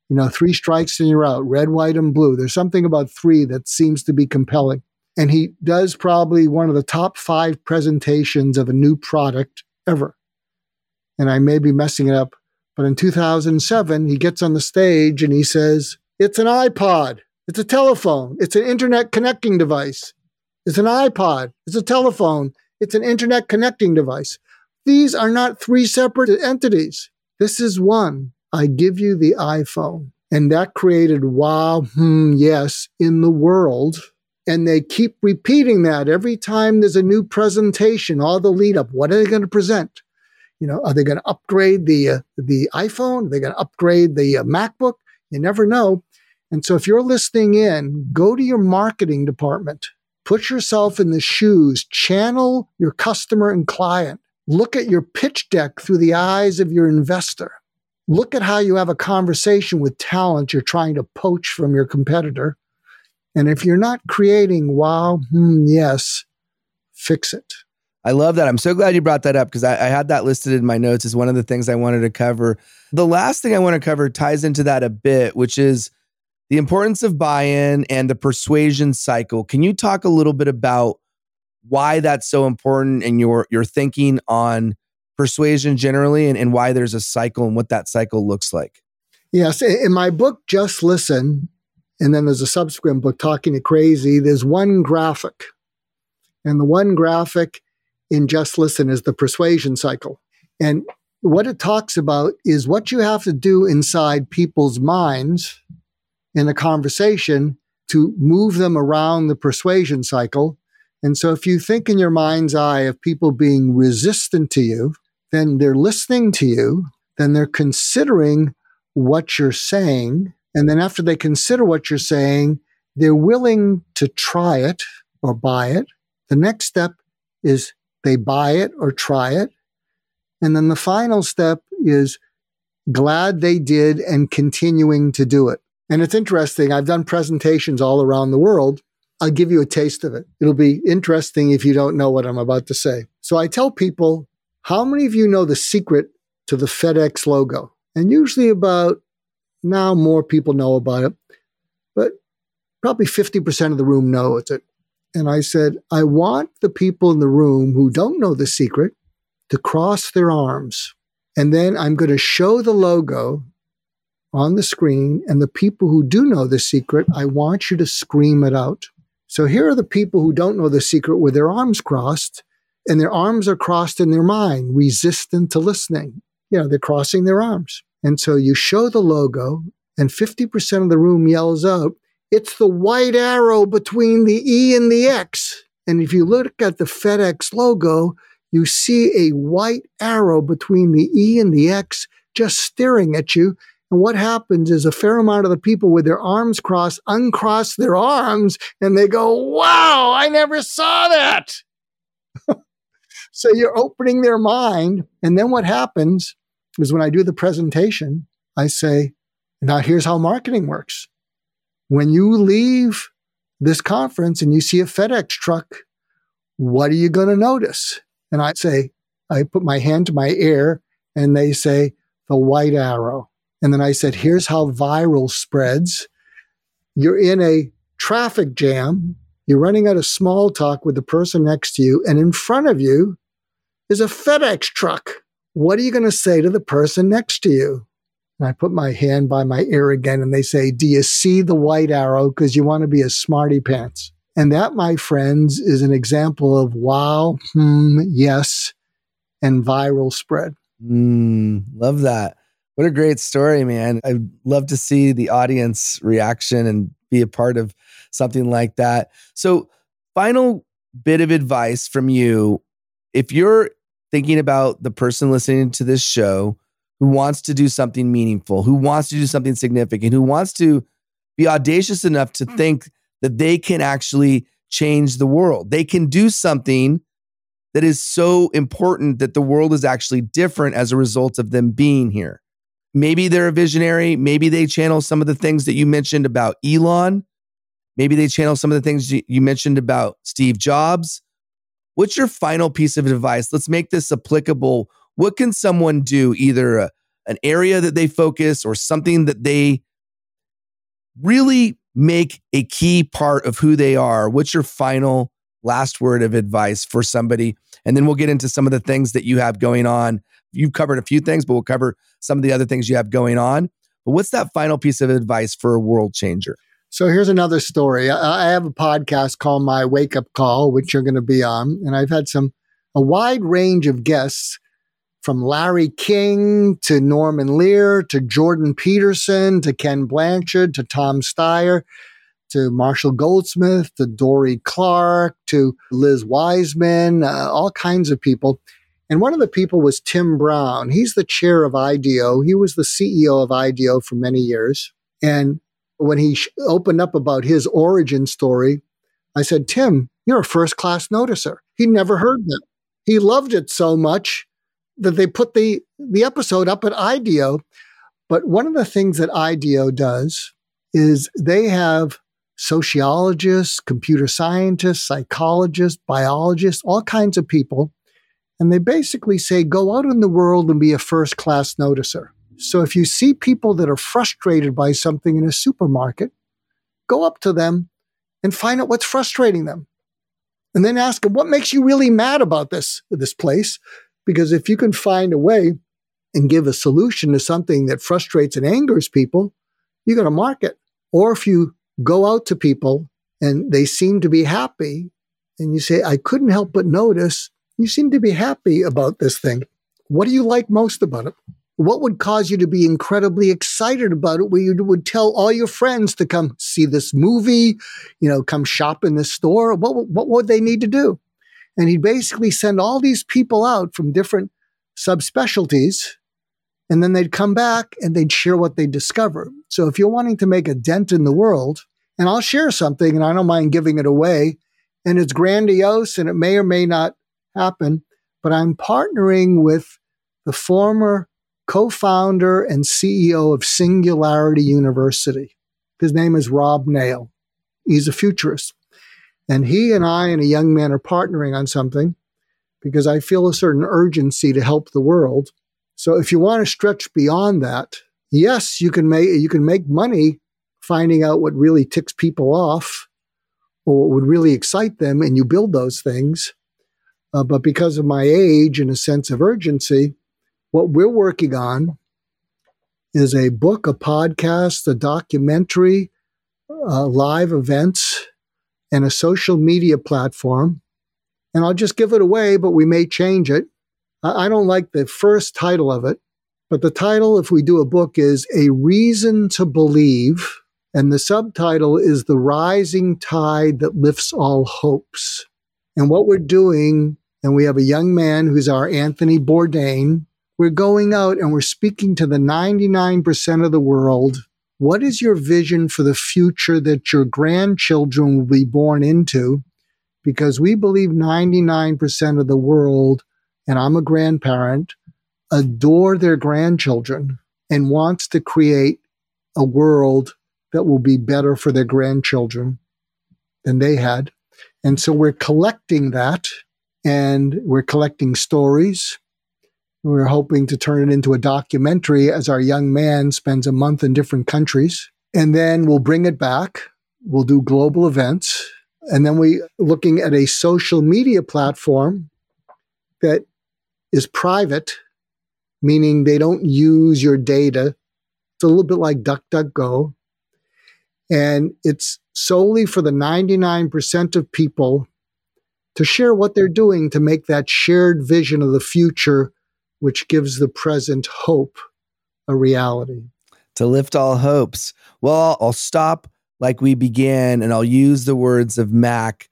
You know, three strikes and you're out, red, white, and blue. There's something about three that seems to be compelling. And he does probably one of the top five presentations of a new product ever. And I may be messing it up, but in 2007, he gets on the stage and he says, It's an iPod. It's a telephone. It's an internet connecting device. It's an iPod. It's a telephone. It's an internet connecting device. These are not three separate entities. This is one. I give you the iPhone. And that created wow, hmm, yes, in the world. And they keep repeating that every time there's a new presentation, all the lead up. What are they going to present? You know, are they going to upgrade the uh, the iPhone? Are they going to upgrade the uh, MacBook? You never know. And so if you're listening in, go to your marketing department, put yourself in the shoes, channel your customer and client. Look at your pitch deck through the eyes of your investor. Look at how you have a conversation with talent you're trying to poach from your competitor. And if you're not creating wow, hmm, yes, fix it. I love that. I'm so glad you brought that up because I, I, had that listed in my notes as one of the things I wanted to cover. The last thing I want to cover ties into that a bit, which is the importance of buy in and the persuasion cycle. Can you talk a little bit about why that's so important and your, your thinking on persuasion generally and, and why there's a cycle and what that cycle looks like? Yes. In my book, Just Listen, and then there's a subsequent book, Talking to Crazy, there's one graphic. And the one graphic in Just Listen is the persuasion cycle. And what it talks about is what you have to do inside people's minds in a conversation to move them around the persuasion cycle. And so if you think in your mind's eye of people being resistant to you, then they're listening to you, then they're considering what you're saying. And then after they consider what you're saying, they're willing to try it or buy it. The next step is they buy it or try it. And then the final step is glad they did and continuing to do it. And it's interesting. I've done presentations all around the world. I'll give you a taste of it. It'll be interesting if you don't know what I'm about to say. So I tell people, how many of you know the secret to the FedEx logo? And usually about now more people know about it, but probably 50% of the room knows it and I said, I want the people in the room who don't know the secret to cross their arms. And then I'm going to show the logo on the screen. And the people who do know the secret, I want you to scream it out. So here are the people who don't know the secret with their arms crossed, and their arms are crossed in their mind, resistant to listening. You know, they're crossing their arms. And so you show the logo, and 50% of the room yells out, it's the white arrow between the E and the X. And if you look at the FedEx logo, you see a white arrow between the E and the X just staring at you. And what happens is a fair amount of the people with their arms crossed uncross their arms and they go, Wow, I never saw that. [laughs] so you're opening their mind. And then what happens is when I do the presentation, I say, Now here's how marketing works when you leave this conference and you see a FedEx truck, what are you going to notice? And I say, I put my hand to my ear and they say, the white arrow. And then I said, here's how viral spreads. You're in a traffic jam. You're running out of small talk with the person next to you. And in front of you is a FedEx truck. What are you going to say to the person next to you? And I put my hand by my ear again and they say, Do you see the white arrow? Because you want to be a smarty pants. And that, my friends, is an example of wow, hmm, yes, and viral spread. Mm, love that. What a great story, man. I'd love to see the audience reaction and be a part of something like that. So, final bit of advice from you if you're thinking about the person listening to this show who wants to do something meaningful, who wants to do something significant, who wants to be audacious enough to mm. think that they can actually change the world. They can do something that is so important that the world is actually different as a result of them being here. Maybe they're a visionary. Maybe they channel some of the things that you mentioned about Elon. Maybe they channel some of the things you mentioned about Steve Jobs. What's your final piece of advice? Let's make this applicable what can someone do either a, an area that they focus or something that they really make a key part of who they are what's your final last word of advice for somebody. And then we'll get into some of the things that you have going on. You've covered a few things but we'll cover some of the other things you have going on. But what's that final piece of advice for a world changer? So here's another story. I have a podcast called my wake up call which you're going to be on and i've had some a wide range of guests from Larry King to Norman Lear to Jordan Peterson to Ken Blanchard to Tom Steyer to Marshall Goldsmith to Dorie Clark to Liz Wiseman, uh, all kinds of people. And one of the people was Tim Brown. He's the chair of IDEO. He was the CEO of IDEO for many years. And when he sh- opened up about his origin story, I said, Tim, you're a first class noticer. He never heard that. He loved it so much that they put the, the episode up at IDEO. But one of the things that IDEO does is they have sociologists, computer scientists, psychologists, biologists, all kinds of people. And they basically say, go out in the world and be a first class noticer. So if you see people that are frustrated by something in a supermarket, go up to them and find out what's frustrating them. And then ask them, what makes you really mad about this, this place? Because if you can find a way and give a solution to something that frustrates and angers people, you're going to market. Or if you go out to people and they seem to be happy, and you say, I couldn't help but notice you seem to be happy about this thing. What do you like most about it? What would cause you to be incredibly excited about it where you would tell all your friends to come see this movie, you know, come shop in this store? What, what would they need to do? And he'd basically send all these people out from different subspecialties and then they'd come back and they'd share what they discovered. So if you're wanting to make a dent in the world, and I'll share something and I don't mind giving it away, and it's grandiose and it may or may not happen, but I'm partnering with the former co founder and CEO of Singularity University. His name is Rob Nail. He's a futurist. And he and I and a young man are partnering on something because I feel a certain urgency to help the world. So if you want to stretch beyond that, yes, you can make you can make money finding out what really ticks people off or what would really excite them, and you build those things. Uh, but because of my age and a sense of urgency, what we're working on is a book, a podcast, a documentary, uh, live events, and a social media platform. And I'll just give it away, but we may change it I don't like the first title of it, but the title, if we do a book, is A Reason to Believe. And the subtitle is The Rising Tide That Lifts All Hopes. And what we're doing, and we have a young man who's our Anthony Bourdain, we're going out and we're speaking to the 99% of the world. What is your vision for the future that your grandchildren will be born into? Because we believe 99% of the world and I'm a grandparent, adore their grandchildren and wants to create a world that will be better for their grandchildren than they had. And so we're collecting that and we're collecting stories. We're hoping to turn it into a documentary as our young man spends a month in different countries. And then we'll bring it back. We'll do global events. And then we're looking at a social media platform that is private, meaning they don't use your data. It's a little bit like DuckDuckGo. And it's solely for the 99% of people to share what they're doing to make that shared vision of the future, which gives the present hope, a reality. To lift all hopes. Well, I'll stop like we began and I'll use the words of Mac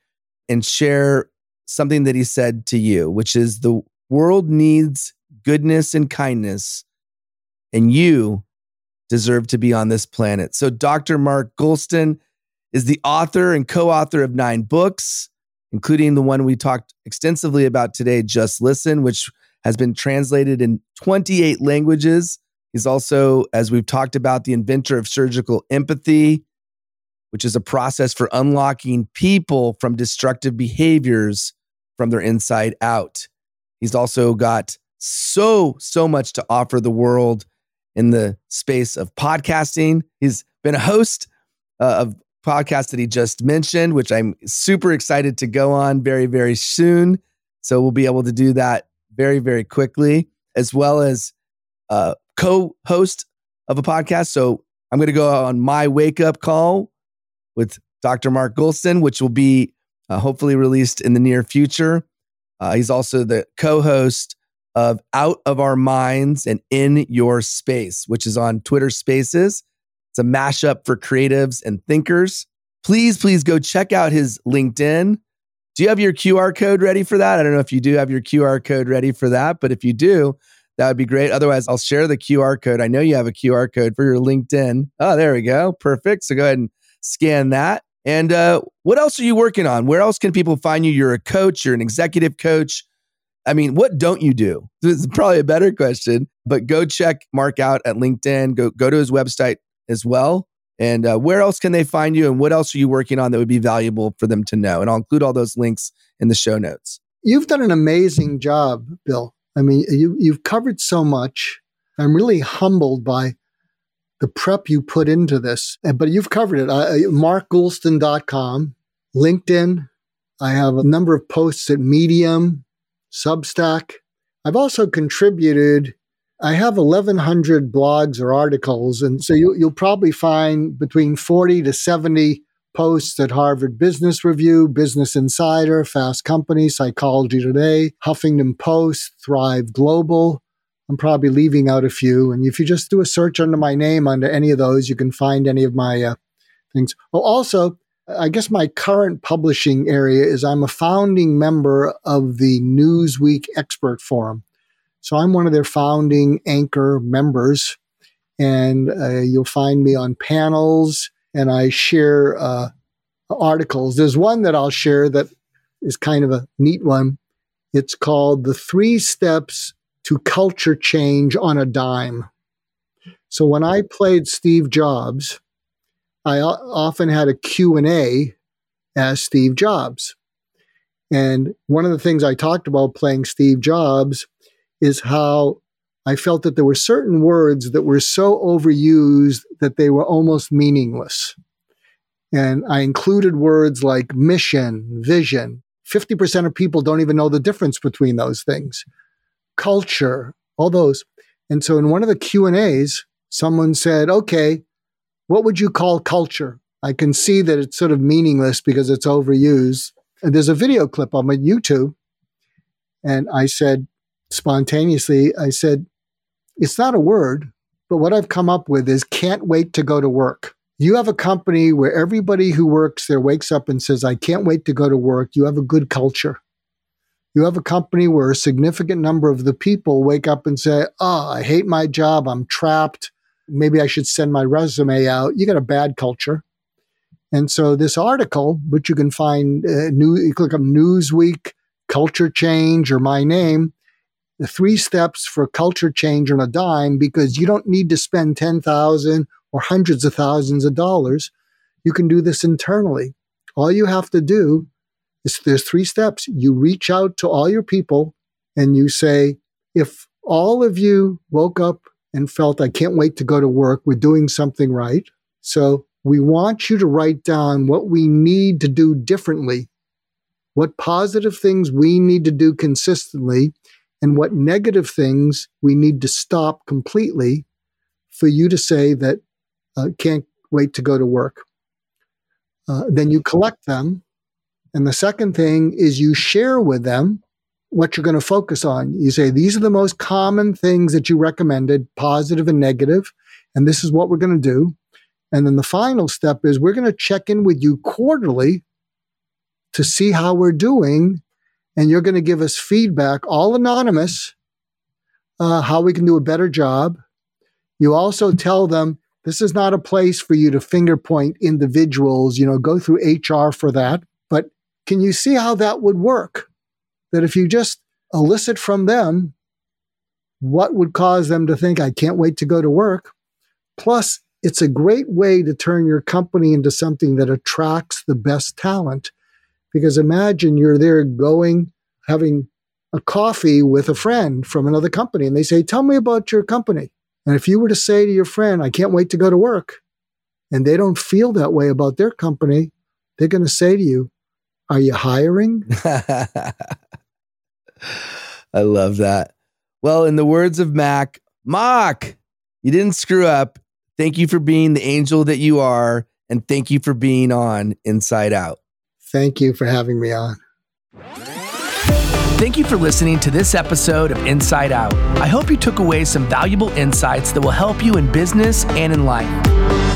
and share something that he said to you, which is the world needs goodness and kindness, and you deserve to be on this planet. So, Dr. Mark Goulston is the author and co author of nine books, including the one we talked extensively about today, Just Listen, which has been translated in 28 languages. He's also, as we've talked about, the inventor of surgical empathy, which is a process for unlocking people from destructive behaviors from their inside out. He's also got so, so much to offer the world in the space of podcasting. He's been a host uh, of podcast that he just mentioned, which I'm super excited to go on very, very soon. So we'll be able to do that very, very quickly, as well as uh, co-host of a podcast. So I'm going to go on my wake up call with Dr. Mark Goulston, which will be uh, hopefully released in the near future. Uh, he's also the co host of Out of Our Minds and In Your Space, which is on Twitter Spaces. It's a mashup for creatives and thinkers. please, please go check out his LinkedIn. Do you have your QR code ready for that? I don't know if you do have your QR code ready for that, but if you do, that would be great. Otherwise, I'll share the QR code. I know you have a QR code for your LinkedIn. Oh, there we go. Perfect. So go ahead and scan that. And uh, what else are you working on? Where else can people find you? You're a coach, you're an executive coach. I mean, what don't you do? This is probably a better question, but go check Mark out at LinkedIn. Go go to his website as well. And uh, where else can they find you? And what else are you working on that would be valuable for them to know? And I'll include all those links in the show notes. You've done an amazing job, Bill. I mean, you, you've covered so much. I'm really humbled by the prep you put into this. But you've covered it. Uh, MarkGoulston.com, LinkedIn. I have a number of posts at Medium, Substack. I've also contributed. I have 1,100 blogs or articles. And so you, you'll probably find between 40 to 70 posts at Harvard Business Review, Business Insider, Fast Company, Psychology Today, Huffington Post, Thrive Global. I'm probably leaving out a few. And if you just do a search under my name under any of those, you can find any of my uh, things. Oh, also, I guess my current publishing area is I'm a founding member of the Newsweek Expert Forum. So I'm one of their founding anchor members. And uh, you'll find me on panels and I share uh, articles. There's one that I'll share that is kind of a neat one. It's called The Three Steps to Culture Change on a Dime. So when I played Steve Jobs, I often had a Q&A as Steve Jobs. And one of the things I talked about playing Steve Jobs is how I felt that there were certain words that were so overused that they were almost meaningless. And I included words like mission, vision. 50% of people don't even know the difference between those things. Culture, all those. And so in one of the Q&As, someone said, "Okay, what would you call culture?" I can see that it's sort of meaningless because it's overused. And there's a video clip on my YouTube. And I said spontaneously, I said, it's not a word, but what I've come up with is can't wait to go to work. You have a company where everybody who works there wakes up and says, I can't wait to go to work. You have a good culture. You have a company where a significant number of the people wake up and say, Oh, I hate my job. I'm trapped. Maybe I should send my resume out. You got a bad culture. And so this article, which you can find, uh, new, you click on Newsweek, Culture Change, or my name, the three steps for culture change on a dime because you don't need to spend 10,000 or hundreds of thousands of dollars. You can do this internally. All you have to do is there's three steps. You reach out to all your people and you say, if all of you woke up and felt, I can't wait to go to work, we're doing something right. So we want you to write down what we need to do differently, what positive things we need to do consistently and what negative things we need to stop completely for you to say that uh, can't wait to go to work. Uh, then you collect them. And the second thing is you share with them what you're going to focus on. You say, these are the most common things that you recommended, positive and negative, and this is what we're going to do. And then the final step is we're going to check in with you quarterly to see how we're doing and you're going to give us feedback, all anonymous, uh, how we can do a better job. You also tell them this is not a place for you to finger point individuals, you know, go through HR for that. Can you see how that would work? That if you just elicit from them what would cause them to think, I can't wait to go to work. Plus, it's a great way to turn your company into something that attracts the best talent because imagine you're there going, having a coffee with a friend from another company, and they say, Tell me about your company. And if you were to say to your friend, I can't wait to go to work, and they don't feel that way about their company, they're going to say to you, Are you hiring? [laughs] I love that. Well, in the words of Mac, Mark, you didn't screw up. Thank you for being the angel that you are. And thank you for being on Insight Out. Thank you for having me on. Thank you for listening to this episode of Insight Out. I hope you took away some valuable insights that will help you in business and in life.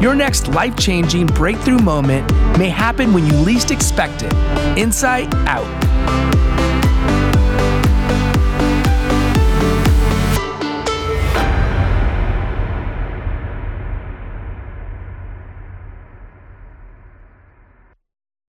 your next life changing breakthrough moment may happen when you least expect it. Insight out.